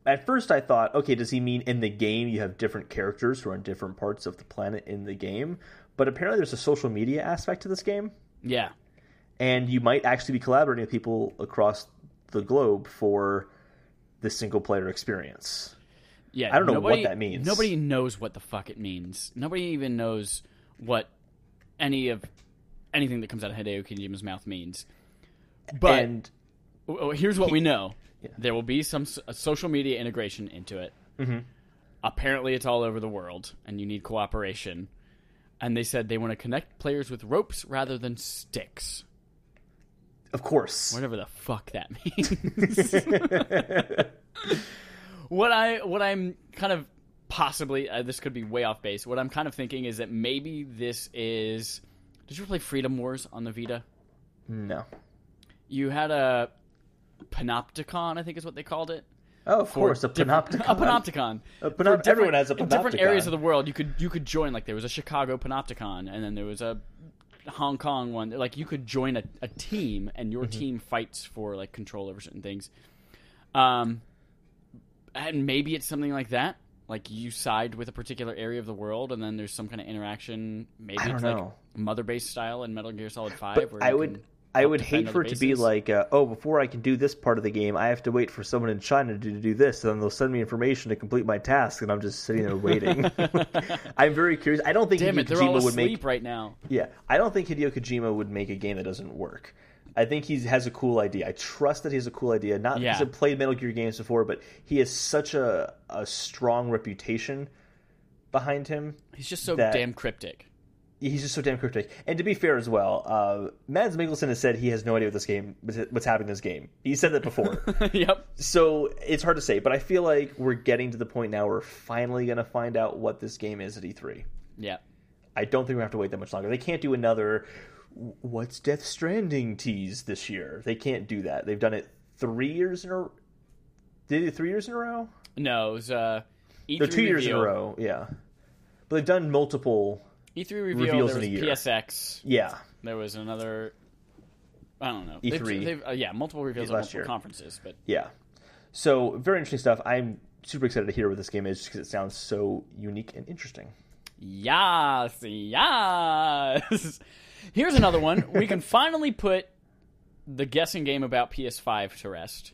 At first, I thought, okay, does he mean in the game you have different characters who are in different parts of the planet in the game? But apparently, there's a social media aspect to this game Yeah. and you might actually be collaborating with people across the globe for the single player experience. Yeah, I don't know what that means. Nobody knows what the fuck it means. Nobody even knows what any of anything that comes out of Hideo Kojima's mouth means. But and here's what we know: there will be some social media integration into it. Mm-hmm. Apparently, it's all over the world, and you need cooperation. And they said they want to connect players with ropes rather than sticks. of course, whatever the fuck that means. what I what I'm kind of possibly uh, this could be way off base. What I'm kind of thinking is that maybe this is. Did you ever play Freedom Wars on the Vita? no. You had a panopticon, I think is what they called it. Oh, of course, a panopticon. A panopticon. A panop- everyone has a panopticon. in different areas of the world. You could you could join. Like there was a Chicago panopticon, and then there was a Hong Kong one. Like you could join a, a team, and your Mm-hmm. team fights for like control over certain things. Um, and maybe it's something like that. Like you side with a particular area of the world, and then there's some kind of interaction. Maybe I don't it's know. like mother base style in Metal Gear Solid Five. Where I would I would hate for it to be like, uh, oh, before I can do this part of the game, I have to wait for someone in China to do this, and then they'll send me information to complete my task, and I'm just sitting there waiting. I'm very curious. I don't think Damn Hideo it, Kojima would make. right now. Yeah, I don't think Hideo Kojima would make a game that doesn't work. I think he has a cool idea. I trust that he has a cool idea. Not Yeah. because I've played Metal Gear games before, but he has such a a strong reputation behind him He's just so damn cryptic. He's just so damn cryptic. And to be fair as well, uh, Mads Mikkelsen has said he has no idea what this game, what's happening in this game. He said that before, yep. so it's hard to say. But I feel like we're getting to the point now where we're finally going to find out what this game is at E3. Yeah. I don't think we have to wait that much longer. They can't do another "What's Death Stranding" tease this year. They can't do that. They've done it three years in a. Did do three years in a row? No, it was uh, E3 They're two years in a row. Yeah, but they've done multiple. E3 reveal. Reveals there in a year. PSX. Yeah, There was another. I don't know. E3. They've, they've, uh, yeah, multiple reveals at multiple year. conferences, but Yeah. So very interesting stuff. I'm super excited to hear what this game is just because it sounds so unique and interesting. Yes, yes. Here's another one. We can finally put the guessing game about PS5 to rest.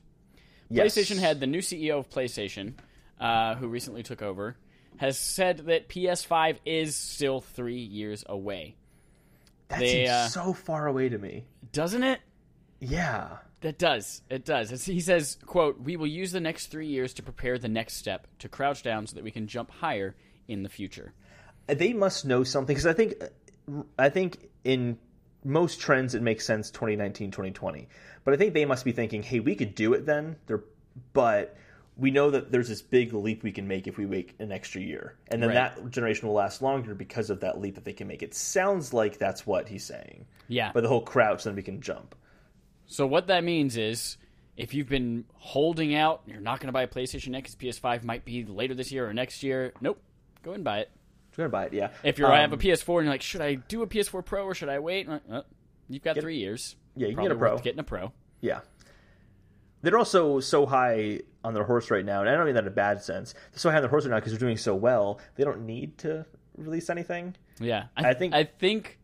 Yes. PlayStation had the new CEO of PlayStation, uh, who recently took over, has said that PS5 is still three years away. that they, seems uh, so far away to me. Doesn't it? Yeah. That does. It does. It's, he says, "quote We will use the next three years to prepare the next step to crouch down so that we can jump higher in the future." They must know something because I think, I think in most trends it makes sense 2019 2020 but i think they must be thinking hey we could do it then They're, but we know that there's this big leap we can make if we wait an extra year and then Right. that generation will last longer because of that leap that they can make it sounds like that's what he's saying Yeah. but the whole crouch then we can jump So what that means is, if you've been holding out, you're not going to buy a PlayStation yet because PS5 might be later this year or next year. Nope, go ahead and buy it. I'm gonna buy it yeah If you Um, I have a PS4 and you're like, should I do a PS4 Pro or should I wait? Like, oh, you've got three years. Yeah, you can get a Pro. Getting a Pro. Yeah. They're also so high on their horse right now, and I don't mean that in a bad sense. They're so high on their horse right now because they're doing so well. They don't need to release anything. Yeah, I, I think- I think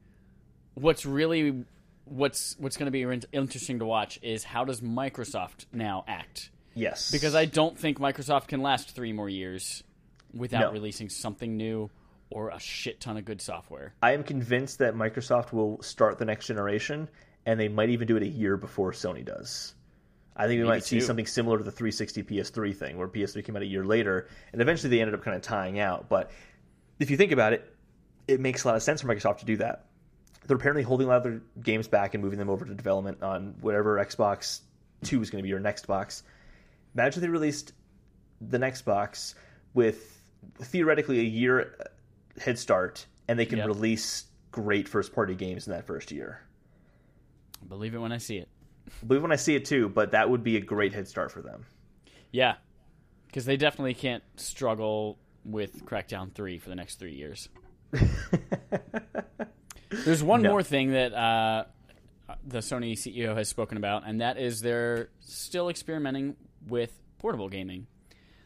what's really what's what's going to be interesting to watch is how does Microsoft now act? Yes, Because I don't think Microsoft can last three more years without No. releasing something new or a shit ton of good software. I am convinced that Microsoft will start the next generation, and they might even do it a year before Sony does. I think we might see two. something similar to the 360 PS3 thing, where PS3 came out a year later, and eventually they ended up kind of tying out. But if you think about it, it makes a lot of sense for Microsoft to do that. They're apparently holding a lot of their games back and moving them over to development on whatever Xbox 2 is going to be your next box. Imagine they released the next box with theoretically a year uh, head start, and they can Yep. release great first party games in that first year. Believe it when I see it. I believe when I see it too, but that would be a great head start for them. Yeah, because they definitely can't struggle with Crackdown 3 for the next three years. There's one No. more thing that uh, the Sony CEO has spoken about, and that is they're still experimenting with portable gaming.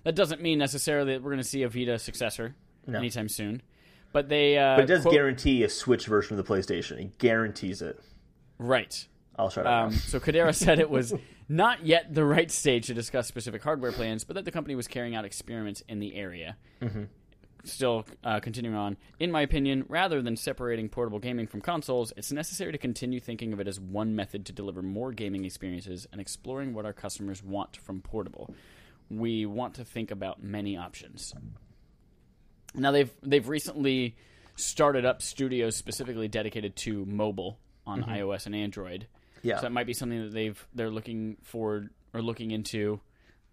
That doesn't mean necessarily that we're going to see a Vita successor No. anytime soon, but they uh, But it does quote- guarantee a Switch version of the PlayStation. It guarantees it. right. I'll shut up. Um, so Kodera said it was not yet the right stage to discuss specific hardware plans, but that the company was carrying out experiments in the area. Still uh, continuing on, in my opinion, rather than separating portable gaming from consoles, it's necessary to continue thinking of it as one method to deliver more gaming experiences and exploring what our customers want from portable. We want to think about many options. Now they've they've recently started up studios specifically dedicated to mobile on iOS and Android. Yeah. So that might be something that they've they're looking forward or looking into.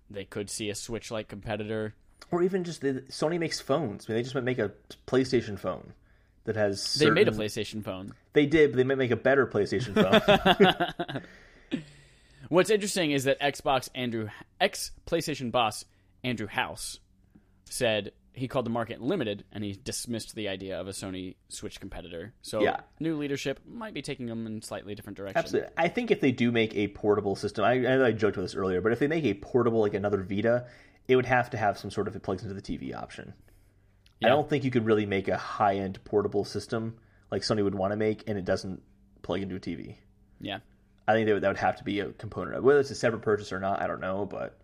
They could see a Switch like competitor. or even just the, Sony makes phones. I mean, they just might make a PlayStation phone that has. They made a PlayStation phone. They did, but they might make a better PlayStation phone. What's interesting is that Xbox Andrew ex PlayStation boss Andrew House said he called the market limited and he dismissed the idea of a Sony Switch competitor. So Yeah. new leadership might be taking them in slightly different directions. Absolutely. I think if they do make a portable system, I, I I joked about this earlier, but if they make a portable like another Vita, it would have to have some sort of it plugs into the TV option. I don't think you could really make a high end portable system like Sony would want to make, and it doesn't plug into a TV. Yeah. I think that would, that would have to be a component of whether it's a separate purchase or not. I don't know, but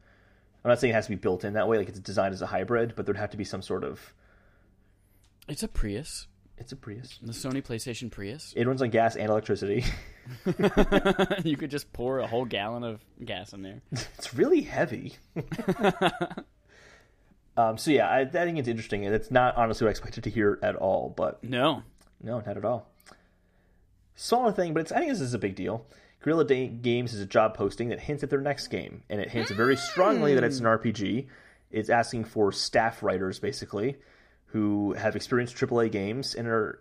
I'm not saying it has to be built in that way. Like it's designed as a hybrid, but there'd have to be some sort of. It's a Prius. It's a Prius. The Sony PlayStation Prius. It runs on gas and electricity. you could just pour a whole gallon of gas in there. it's really heavy. um, so yeah, I, I think it's interesting, and it's not honestly what I expected to hear at all. But No. no, not at all. Smaller thing, but it's, I think this is a big deal. Guerrilla da- Games is a job posting that hints at their next game, and it hints very strongly that it's an hmm. RPG. It's asking for staff writers, basically, who have experienced AAA games and are.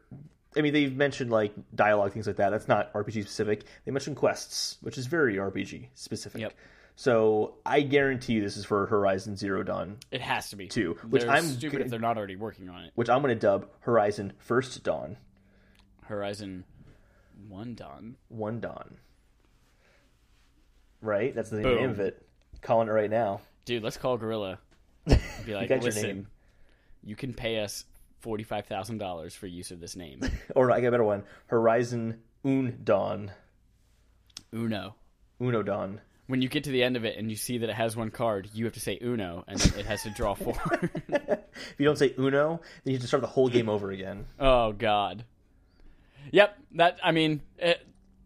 I mean, they've mentioned like dialogue, things like that. That's not RPG specific. They mentioned quests, which is very RPG specific. Yep. So I guarantee you this is for Horizon Zero Dawn, It has to be. Two, which They're I'm stupid if they're not already working on it. which I'm going to dub Horizon First Dawn, Horizon One Dawn. One Dawn. Right? That's the Boom. name of it. Calling it right now. Dude, let's call Guerrilla. Be like, your listen, name." you can pay us forty five thousand dollars for use of this name. Or I got a better one. Horizon Un Dawn. Uno. Uno Dawn. When you get to the end of it and you see that it has one card, you have to say Uno, and it has to draw four. If you don't say Uno, then you have to start the whole game over again. oh God. Yep. That I mean, it,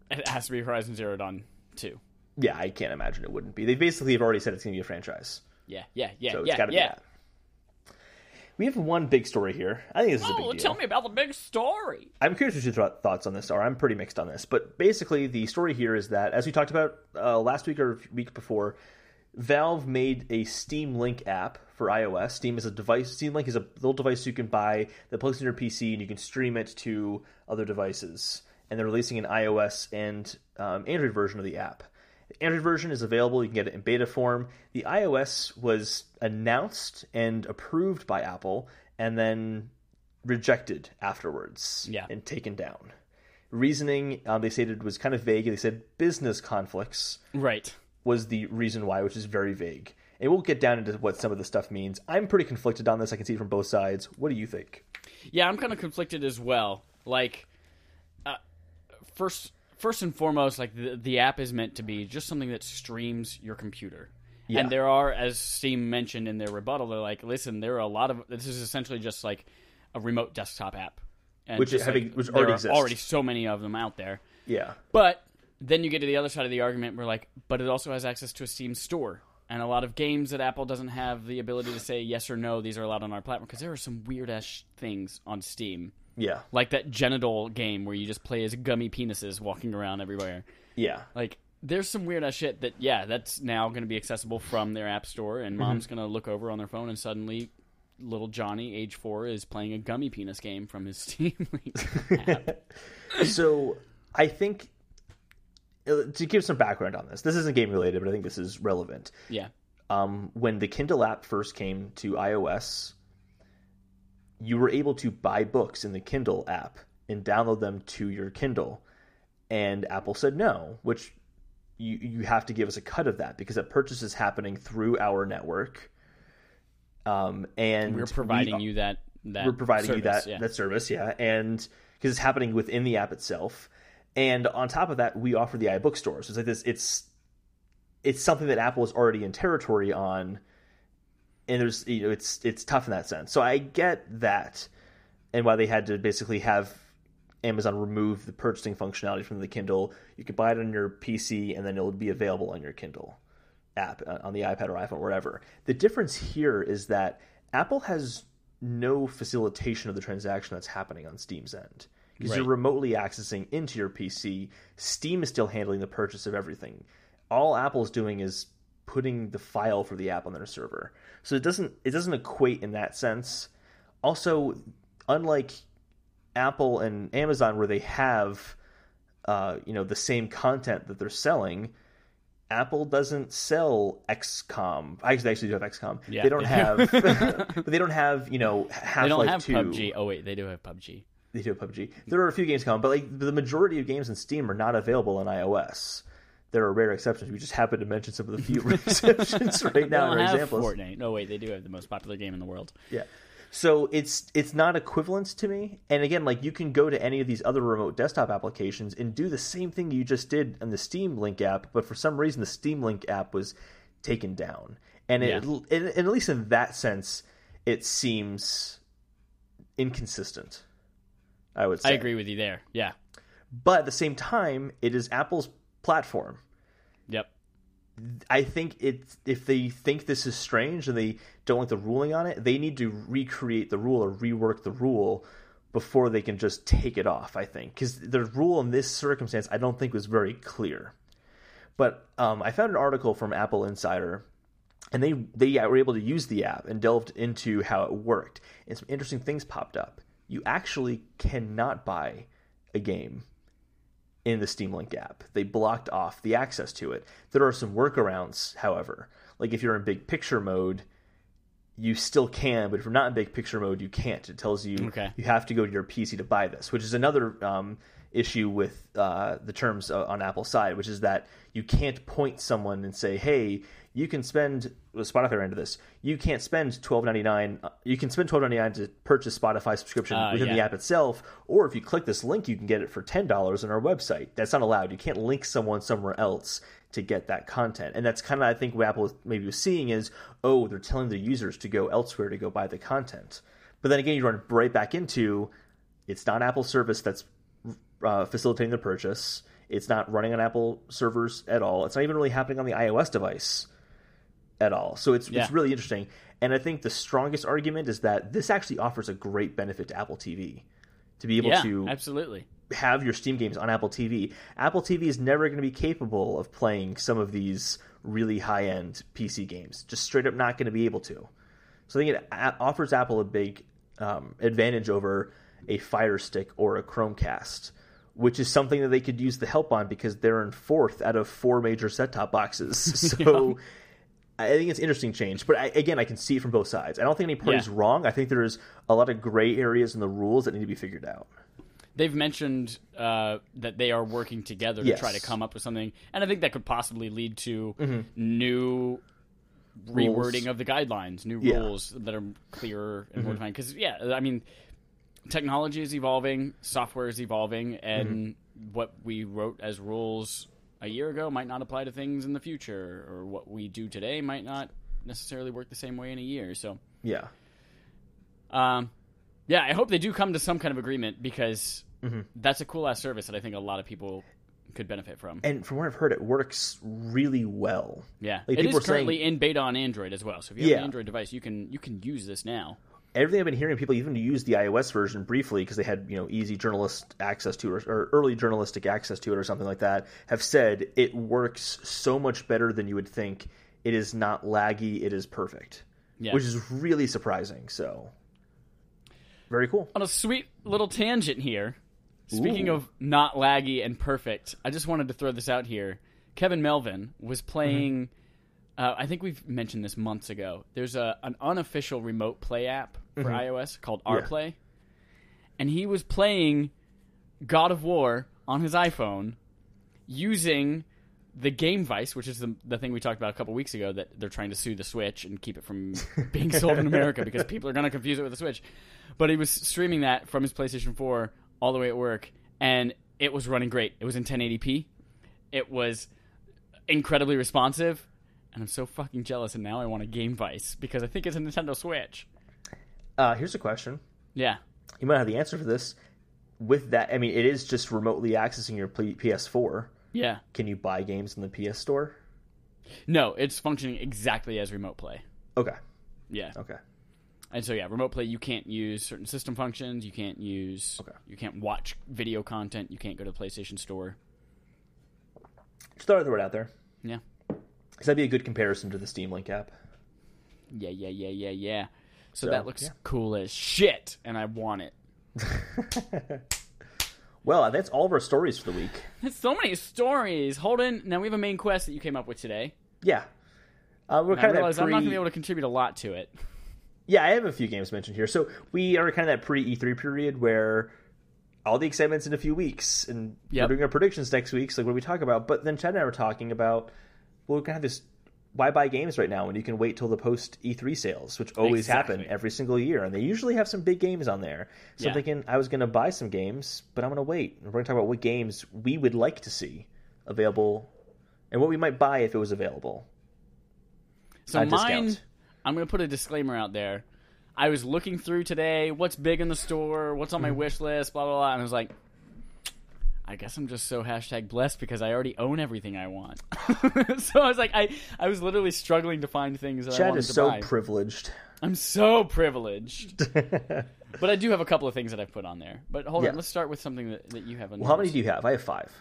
it has to be Horizon Zero Dawn two. Yeah, I can't imagine it wouldn't be. They basically have already said it's going to be a franchise. Yeah, yeah, yeah, So it's yeah, got to yeah. be that. We have one big story here. I think this is a big Oh, deal. tell me about the big story. I'm curious what your th- thoughts on this are. I'm pretty mixed on this, but basically the story here is that, as we talked about uh, last week or week before, Valve made a Steam Link app for iOS. Steam is a device. Steam Link is a little device you can buy that plugs into your PC and you can stream it to other devices. And they're releasing an iOS and um, Android version of the app. The Android version is available. You can get it in beta form. The iOS was announced and approved by Apple, and then rejected afterwards Yeah. and taken down. Reasoning, um, they stated, was kind of vague. They said business conflicts Right. was the reason why, which is very vague. And we'll get down into what some of the stuff means. I'm pretty conflicted on this. I can see it from both sides. What do you think? Yeah, I'm kind of conflicted as well. Like, uh, first, first and foremost, like the the app is meant to be just something that streams your computer. Yeah. And there are, as Steam mentioned in their rebuttal, they're like, listen, there are a lot of this is essentially just like a remote desktop app, and Which is having- like, which there already are exists. already so many of them out there. Yeah. But then you get to the other side of the argument where like, but it also has access to a Steam store. And a lot of games that Apple doesn't have the ability to say yes or no, these are allowed on our platform because there are some weird ass things on Steam, Yeah. like that genital game where you just play as gummy penises walking around everywhere. Yeah. Like, there's some weird ass shit that yeah, that's now going to be accessible from their app store, and mm-hmm. mom's going to look over on their phone and suddenly. Little Johnny, age four, is playing a gummy penis game from his Steam Link app. so I think to give some background on this, this isn't game related, but I think this is relevant. Yeah, um, when the Kindle app first came to iOS, you were able to buy books in the Kindle app and download them to your Kindle. And Apple said no, which you you have to give us a cut of that because that purchase is happening through our network. Um, and we're providing we, you that. that we're providing you that yeah. that service, yeah, and because it's happening within the app itself. And on top of that, we offer the iBook store. So it's like this. It's it's something that Apple is already in territory on, and there's you know it's it's tough in that sense. So I get that, and why they had to basically have Amazon remove the purchasing functionality from the Kindle. You could buy it on your PC, and then it'll be available on your Kindle app uh, on the iPad or iPhone, or whatever. The difference here is that Apple has no facilitation of the transaction that's happening on Steam's end because you're remotely accessing into your PC. Steam is still handling the purchase of everything. All Apple's doing is putting the file for the app on their server. So it doesn't it doesn't equate in that sense. Also, unlike Apple and Amazon where they have uh, you know the same content that they're selling, Apple doesn't sell XCOM. I actually actually do have XCOM. Yeah. They don't have, but they don't have you know Half They Life Two. PUBG. Oh wait, they do have PUBG. They do have PUBG. There are a few games coming, but like the majority of games in Steam are not available on iOS. there are rare exceptions. We just happen to mention some of the few exceptions right now have examples. Fortnite. No, wait, they do have the most popular game in the world. Yeah. So it's it's not equivalent to me. And again, like you can go to any of these other remote desktop applications and do the same thing you just did in the Steam Link app, but for some reason the Steam Link app was taken down. And it, Yeah. and, and at least in that sense, it seems inconsistent. I would say. I agree with you there. Yeah. But at the same time, it is Apple's platform. Yep. I think it if they think this is strange and they don't like the ruling on it, they need to recreate the rule or rework the rule before they can just take it off. I think because the rule in this circumstance, I don't think was very clear. But um, I found an article from Apple Insider, and they they were able to use the app and delved into how it worked. And some interesting things popped up. You actually cannot buy a game in the Steam Link app. They blocked off the access to it. There are some workarounds, however. Like if you're in big picture mode, you still can, but if you're not in big picture mode, you can't. It tells you Okay. you have to go to your PC to buy this, which is another um, issue with uh, the terms on Apple's side, which is that you can't point someone and say, "Hey, you can spend." Well, Spotify ran into this. You can't spend twelve ninety nine. You can spend twelve ninety nine to purchase Spotify subscription Uh, within the app itself, or if you click this link, you can get it for ten dollars on our website. That's not allowed. You can't link someone somewhere else to get that content, and that's kind of I think what Apple maybe was seeing is, oh, they're telling the users to go elsewhere to go buy the content. But then again, you run right back into it's not Apple service that's uh, facilitating the purchase. It's not running on Apple servers at all. It's not even really happening on the iOS device at all. So it's Yeah. it's really interesting. And I think the strongest argument is that this actually offers a great benefit to Apple TV to be able Yeah. to Absolutely. have your Steam games on Apple TV. Apple TV is never going to be capable of playing some of these really high end PC games. Just straight up not going to be able to. So I think it offers Apple a big um, advantage over a Fire Stick or a Chromecast, which is something that they could use the help on because they're in fourth out of four major set top boxes. So. I think it's an interesting change, but I, again, I can see it from both sides. I don't think any party's Yeah. wrong. I think there's a lot of gray areas in the rules that need to be figured out. They've mentioned uh, that they are working together Yes. to try to come up with something, and I think that could possibly lead to Mm-hmm. new rewording of the guidelines, new Yeah. Mm-hmm. rules that are clearer and more defined. Because yeah, I mean, technology is evolving, software is evolving, and Mm-hmm. what we wrote as rules a year ago might not apply to things in the future, or what we do today might not necessarily work the same way in a year. So. Yeah. Um, yeah, I hope they do come to some kind of agreement because Mm-hmm. that's a cool ass service that I think a lot of people could benefit from. and from what I've heard, it works really well. yeah, like, it is are saying- currently in beta on Android as well. So if you have Yeah. an Android device, you can you can use this now. Everything I've been hearing, people even use the iOS version briefly because they had you know easy journalist access to it or, or early journalistic access to it or something like that. Have said it works so much better than you would think. It is not laggy. It is perfect, Yeah. which is really surprising. So very cool. On a sweet little tangent here, speaking Ooh. of not laggy and perfect, I just wanted to throw this out here. Kevin Melvin was playing. Uh, I think we've mentioned this months ago. There's a an unofficial remote play app for mm-hmm. iOS called Yeah. RPlay, and he was playing God of War on his iPhone using the Gamevice, which is the, the thing we talked about a couple weeks ago that they're trying to sue the Switch and keep it from being sold in America because people are going to confuse it with the Switch. But he was streaming that from his PlayStation 4 all the way at work, and it was running great. It was in 1080p. It was incredibly responsive, and I'm so fucking jealous. And now I want a Gamevice because I think it's a Nintendo Switch. Uh, here's a question. Yeah, You might have the answer for this. With that, I mean, it is just remotely accessing your PS4. yeah. Can you buy games in the PS Store? No, it's functioning exactly as remote play. Okay. Yeah. Okay. And so yeah, remote play you can't use certain system functions, you can't use Okay. you can't watch video content, you can't go to the PlayStation store. Just throw it out there. Yeah. Because that'd be a good comparison to the Steam Link app. Yeah, yeah, yeah, yeah, yeah. So, So, that looks yeah. cool as shit and I want it. Well, that's all of our stories for the week. There's so many stories. Holden, now we have a main quest that you came up with today. Yeah. Uh, we're And I kind of realize that I'm not gonna be able to contribute a lot to it. Yeah, I have a few games mentioned here. So we are kind of that pre E3 period where all the excitement's in a few weeks, and Yep. we're doing our predictions next week. So, like, what do we talk about? But then Chad and I were talking about, well, we're gonna have this. Why buy games right now when you can wait till the post E3 sales, which always happen every single year, and they usually have some big games on there. So Yeah. I'm thinking I was going to buy some games, but I'm going to wait. We're going to talk about what games we would like to see available, and what we might buy if it was available. So mine, discount. I'm going to put a disclaimer out there. I was looking through today what's big in the store, what's on my mm. wish list, blah blah blah, and I was like, I guess I'm just so hashtag blessed because I already own everything I want. so I was like, I I was literally struggling to find things that I Chad wanted is to so buy. privileged. I'm so privileged, but I do have a couple of things that I've put on there. But hold Yeah. on, let's start with something that, that you have on. Well, how many do you have? I have five.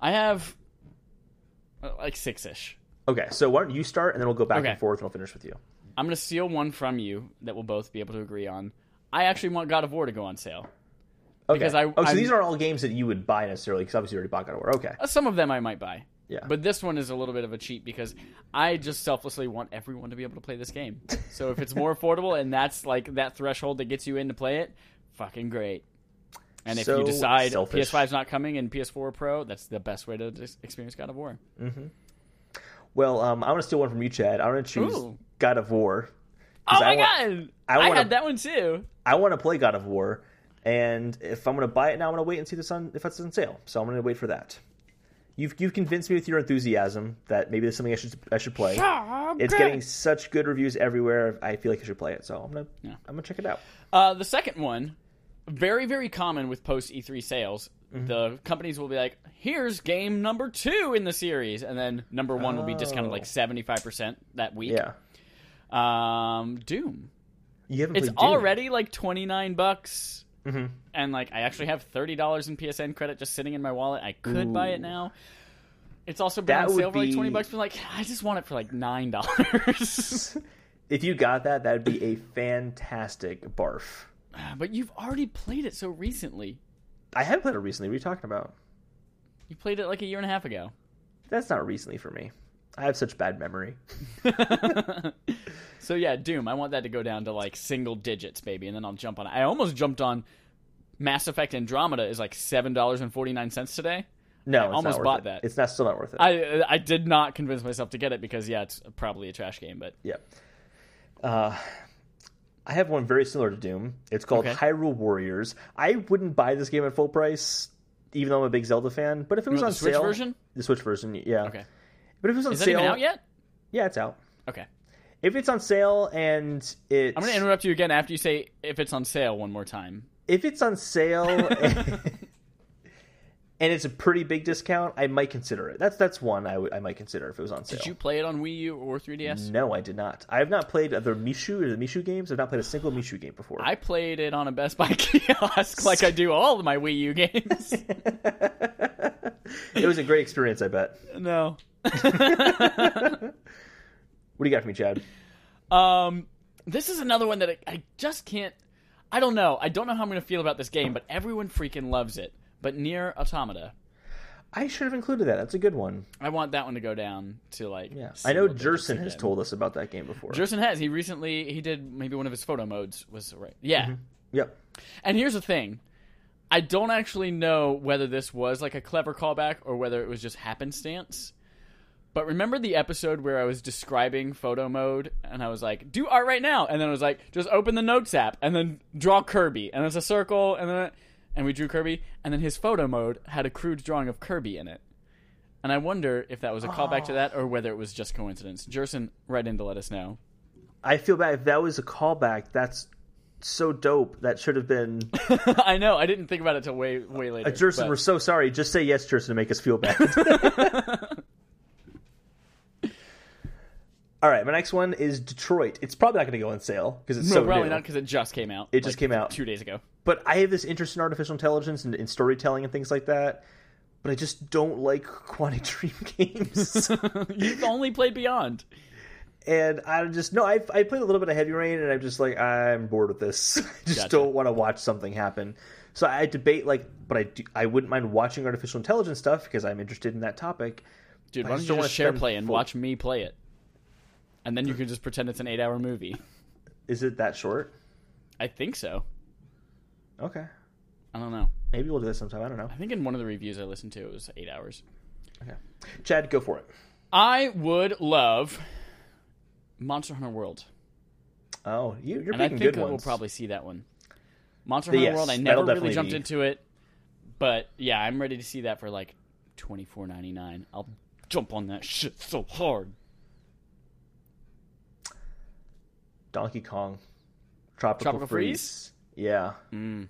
I have uh, like six ish. Okay, so why don't you start, and then we'll go back Okay. and forth, and we'll finish with you. I'm gonna steal one from you that we'll both be able to agree on. I actually want God of War to go on sale. Okay. Because I- oh, so I'm- these are all games that you would buy necessarily, because obviously you already bought God of War. Okay. Uh, Some of them I might buy. Yeah. But this one is a little bit of a cheat because I just selflessly want everyone to be able to play this game. So if it's more affordable and that's like that threshold that gets you in to play it, fucking great. And if So you decide selfish. PS5's not coming and PS4 Pro, that's the best way to experience God of War. Well, um, I'm gonna steal one from you, Chad. I'm gonna choose Ooh. God of War. Oh I my want- god! I I, wanna- had that one too. I want to play God of War, and if I'm gonna buy it now, I'm gonna wait and see the sun if it's on sale. So I'm gonna wait for that. You've you've convinced me with your enthusiasm that maybe there's something I should I should play. It's getting such good reviews everywhere. I feel like I should play it. So I'm gonna Yeah. I'm gonna check it out. Uh, the second one, very very common with post E3 sales. Mm-hmm. The companies will be like, "Here's game number two in the series," and then number one will be discounted Oh. like seventy five percent that week. Yeah. Um, Doom. You haven't It's played Doom. already like twenty nine bucks, Mhm. and like I actually have thirty dollars in PSN credit just sitting in my wallet. I could buy it now. It's also been That on sale for like twenty bucks, but like I just want it for like nine dollars. If you got that, that'd be a fantastic barf. but you've already played it so recently. I have played it recently. What are you talking about? You played it like a year and a half ago. That's not recently for me. I have such bad memory. so yeah, Doom. I want that to go down to like single digits, baby, and then I'll jump on it. I almost jumped on Mass Effect Andromeda is like seven dollars and forty nine cents today. No, I it's almost not worth bought it. that. It's not still not worth it. I I did not convince myself to get it because yeah, it's probably a trash game, but Yeah. Uh, I have one very similar to Doom. It's called Okay. Hyrule Warriors. I wouldn't buy this game at full price, even though I'm a big Zelda fan. But if it was on the Switch sale, version? the Switch version, yeah. okay. But if it's on Is sale, even out yet? yeah, it's out. Okay. If it's on sale and it's I'm gonna interrupt you again after you say if it's on sale one more time. if it's on sale and, and it's a pretty big discount, I might consider it. That's that's one I I might consider if it was on sale. Did you play it on Wii U or 3DS? No, I did not. I have not played the Musou or the Musou games. I've not played a single Musou game before. I played it on a Best Buy kiosk like I do all of my Wii U games. it was a great experience, I bet. no. What do you got for me, Chad? Um, this is another one that I, I just can't. I don't know. I don't know how I'm going to feel about this game, but everyone freaking loves it. But NieR Automata, I should have included that. That's a good one. I want that one to go down to like. Yeah, I know Jerson has again. told us about that game before. Jerson has. He recently he did maybe one of his photo modes was right. Yeah. Yep. And here's the thing. I don't actually know whether this was like a clever callback or whether it was just happenstance. But remember the episode where I was describing photo mode and I was like, do art right now. And then I was like, just open the notes app and then draw Kirby. And it's a circle and then and we drew Kirby and then his photo mode had a crude drawing of Kirby in it. And I wonder if that was a callback to that or whether it was just coincidence. Jerson, write in to let us know. I feel bad if that was a callback. That's so dope. That should have been. I know, I didn't think about it till way way later. Uh, Jerson, but- we're so sorry. Just say yes, Jerson, to make us feel bad. All right, my next one is Detroit. It's probably not going to go on sale because it's No, so probably new. not because it just came out. It just came out. two days ago. But I have this interest in artificial intelligence and in storytelling and things like that. But I just don't like Quantic Dream games. You've only played Beyond. and I just no, I I played a little bit of Heavy Rain, and I'm just like I'm bored with this. I just Gotcha. don't want to watch something happen. So I debate like, but I do, I wouldn't mind watching artificial intelligence stuff because I'm interested in that topic. Dude, I why just don't you just share play and full- watch me play it? And then you can just pretend it's an eight hour movie. Is it that short? I think so. Okay. I don't know. Maybe we'll do this sometime. I don't know. I think in one of the reviews I listened to, it was eight hours. Okay. Chad, go for it. I would love Monster Hunter World, Oh, you, you're and I picking think good I will ones. probably see that one. Monster Hunter yes, World. I never really jumped be- into it, but yeah, I'm ready to see that for like twenty four ninety nine. I'll jump on that shit so hard. Donkey Kong, Tropical, Tropical Freeze. Yeah, Mm.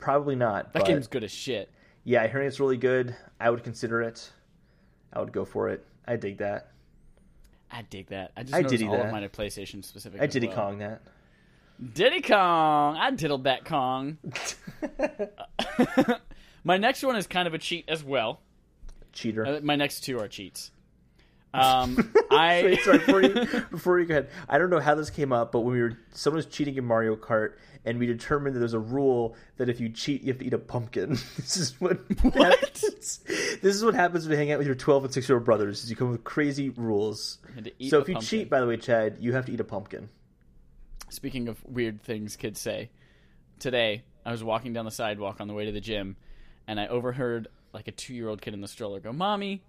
probably not. That game's good as shit. yeah, hearing it's really good. I would consider it. I would go for it. I dig that. I dig that. I just I noticed all that. of mine are PlayStation specific. I Diddy well. Kong that. Diddy Kong. I diddled that Kong. my next one is kind of a cheat as well. Cheater. Uh, my next two are cheats. Um, I Wait, sorry, before you, before you go ahead, I don't know how this came up, but when we were someone was cheating in Mario Kart, and we determined that there's a rule that if you cheat, you have to eat a pumpkin. this is what, happens. This is what happens when you hang out with your 12 and 6 year old brothers. Is you come up with crazy rules. had to eat So if you pumpkin. cheat, by the way, Chad, you have to eat a pumpkin. Speaking of weird things kids say, today I was walking down the sidewalk on the way to the gym, and I overheard like a two-year-old kid in the stroller go, "Mommy,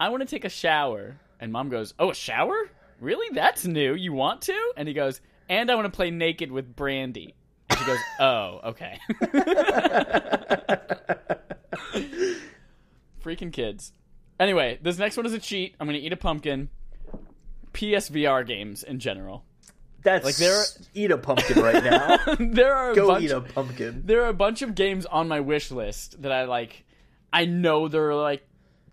I want to take a shower." And mom goes, "Oh, a shower? Really? That's new. You want to?" And he goes, "And I want to play naked with Brandy." And she goes, "Oh, okay." Freaking kids. Anyway, this next one is a cheat. I'm gonna eat a pumpkin. PSVR games in general. That's Like, there- eat a pumpkin right now. there are a Go bunch eat a pumpkin. there are a bunch of games on my wish list that I like. I know they're like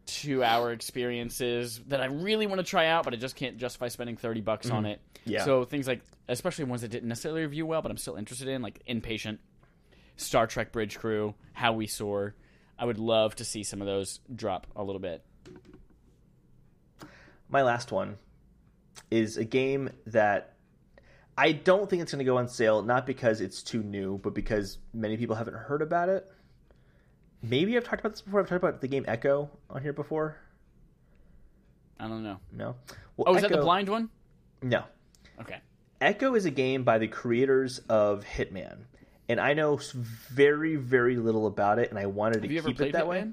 two hour experiences that I really want to try out, but I just can't justify spending 30 bucks on it. Mm-hmm. Yeah. So things like, especially ones that didn't necessarily review well, but I'm still interested in, like Inpatient, Star Trek Bridge Crew, How We Soar. I would love to see some of those drop a little bit. My last one is a game that I don't think it's going to go on sale, not because it's too new, but because many people haven't heard about it. Maybe I've talked about this before. I've talked about the game Echo on here before. I don't know. No. Well, Oh, is that the blind one? No. Okay. Echo is a game by the creators of Hitman, and I know very, very little about it, and I wanted to Have you ever keep played it that way.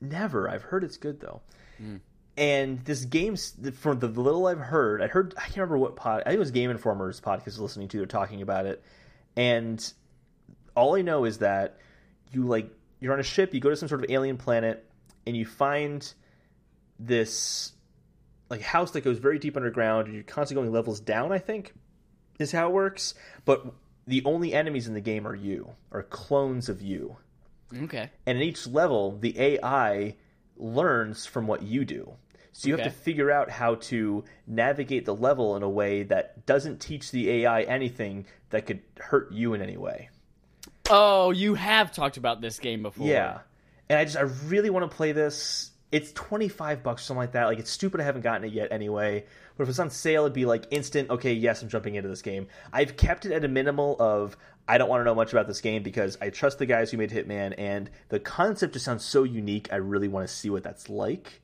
Never. I've heard it's good though. Hmm. And this game's from the little I've heard, I heard I can't remember what pod. I think it was Game Informer's podcast I was listening to. They're talking about it, and all I know is that you like you're on a ship, you go to some sort of alien planet, and you find this like house that goes very deep underground, and you're constantly going levels down. I think is how it works. But the only enemies in the game are you, are clones of you Okay. and in each level the ai learns from what you do so you Okay. have to figure out how to navigate the level in a way that doesn't teach the ai anything that could hurt you in any way Oh, you have talked about this game before. yeah. And i just i really want to play this. It's 25 bucks or something like that. Like it's stupid i haven't gotten it yet anyway. But if it's on sale it'd be like instant okay yes i'm jumping into this game. I've kept it at a minimal of i don't want to know much about this game because i trust the guys who made hitman and the concept just sounds so unique i really want to see what that's like.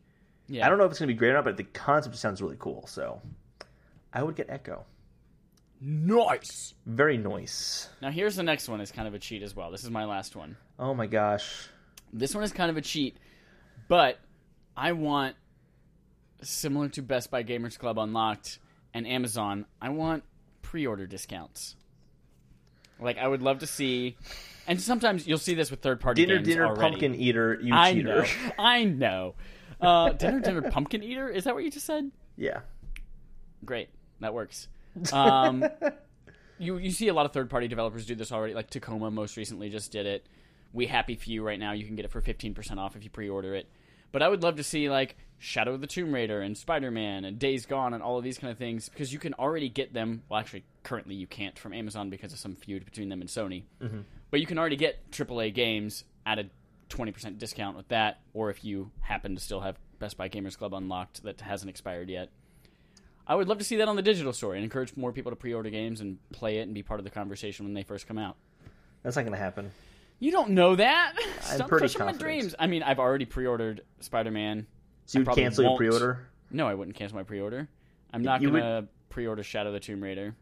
Yeah. i don't know if it's going to be great or not but the concept just sounds really cool so. I would get echo Nice. very nice Now here's the next one. Is kind of a cheat as well. This is my last one. oh my gosh This one is kind of a cheat, but I want similar to Best Buy Gamers Club Unlocked and Amazon. I want pre-order discounts. Like I would love to see, and sometimes you'll see this with third-party dinner games dinner already. pumpkin eater you I cheater know. I know. Uh, dinner dinner pumpkin eater. Is that what you just said? yeah Great, that works. Um, you you see a lot of third party developers do this already. Like Tacoma most recently just did it. We Happy Few right now. You can get it for fifteen percent off if you pre order it. But I would love to see like Shadow of the Tomb Raider and Spider Man and Days Gone and all of these kind of things because you can already get them. Well, actually, currently you can't from Amazon because of some feud between them and Sony. But you can already get AAA games at a twenty percent discount with that, or if you happen to still have Best Buy Gamers Club unlocked that hasn't expired yet. I would love to see that on the digital store and encourage more people to pre-order games and play it and be part of the conversation when they first come out. that's not going to happen You don't know that. I'm Stop pretty crushing my dreams. I mean, I've already pre-ordered Spider-Man. so you'd cancel your won't. pre-order No, I wouldn't cancel my pre-order. I'm not gonna pre-order Shadow the Tomb Raider.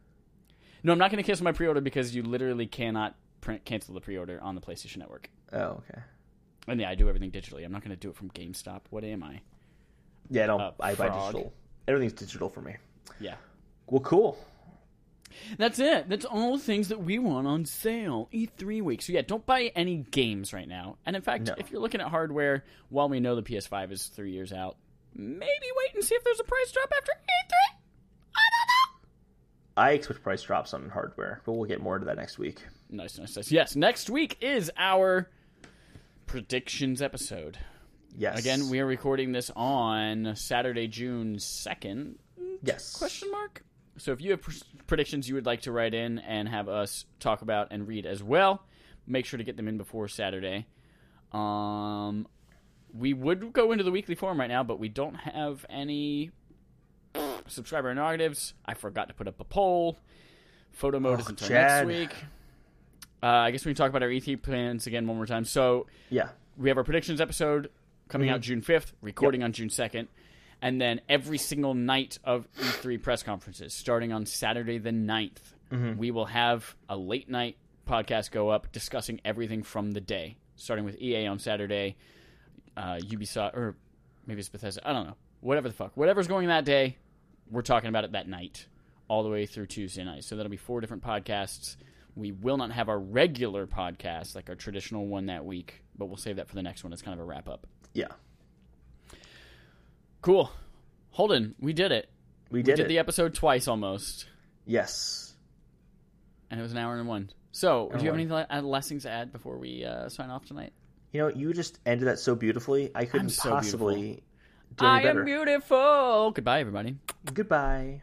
No, I'm not gonna cancel my pre-order because you literally cannot print cancel the pre-order on the PlayStation Network. Oh, okay. And yeah, I do everything digitally. I'm not going to do it from GameStop. What am I? Yeah, I don't. Uh, I buy digital. Everything's digital for me. Yeah. Well, cool. That's it. That's all the things that we want on sale. E3 week. So yeah, don't buy any games right now. And in fact, No. if you're looking at hardware, while we know the PS5 is three years out, maybe wait and see if there's a price drop after E3. I don't know. I expect price drops on hardware, but we'll get more into that next week. Nice, nice, nice. Yes, next week is our predictions episode. Yes. Again, we are recording this on Saturday, June second. yes. Question mark. So if you have pr- predictions you would like to write in and have us talk about and read as well, make sure to get them in before Saturday. Um, we would go into the weekly forum right now, but we don't have any subscriber interrogatives. I forgot to put up a poll. Photo mode is Oh, until Chad. next week. Uh, I guess we can talk about our E3 plans again one more time. So Yeah. we have our predictions episode coming Mm-hmm. out June 5th, recording on June 2nd, and then every single night of E3 press conferences, starting on Saturday the 9th, Mm-hmm. we will have a late night podcast go up discussing everything from the day, starting with EA on Saturday, uh, Ubisoft, or maybe it's Bethesda, I don't know. Whatever the fuck. Whatever's going that day, we're talking about it that night, all the way through Tuesday night. So that'll be four different podcasts. We will not have our regular podcast, like our traditional one that week, but we'll save that for the next one. It's kind of a wrap up. Yeah. Cool. Holden, we did it. We We did, did it. the episode twice almost, yes. and it was an hour and one. So, do you have one. any la- uh, last things to add before we uh, sign off tonight? You know, you just ended that so beautifully. I couldn't so possibly do any I better. am beautiful. Goodbye, everybody. Goodbye.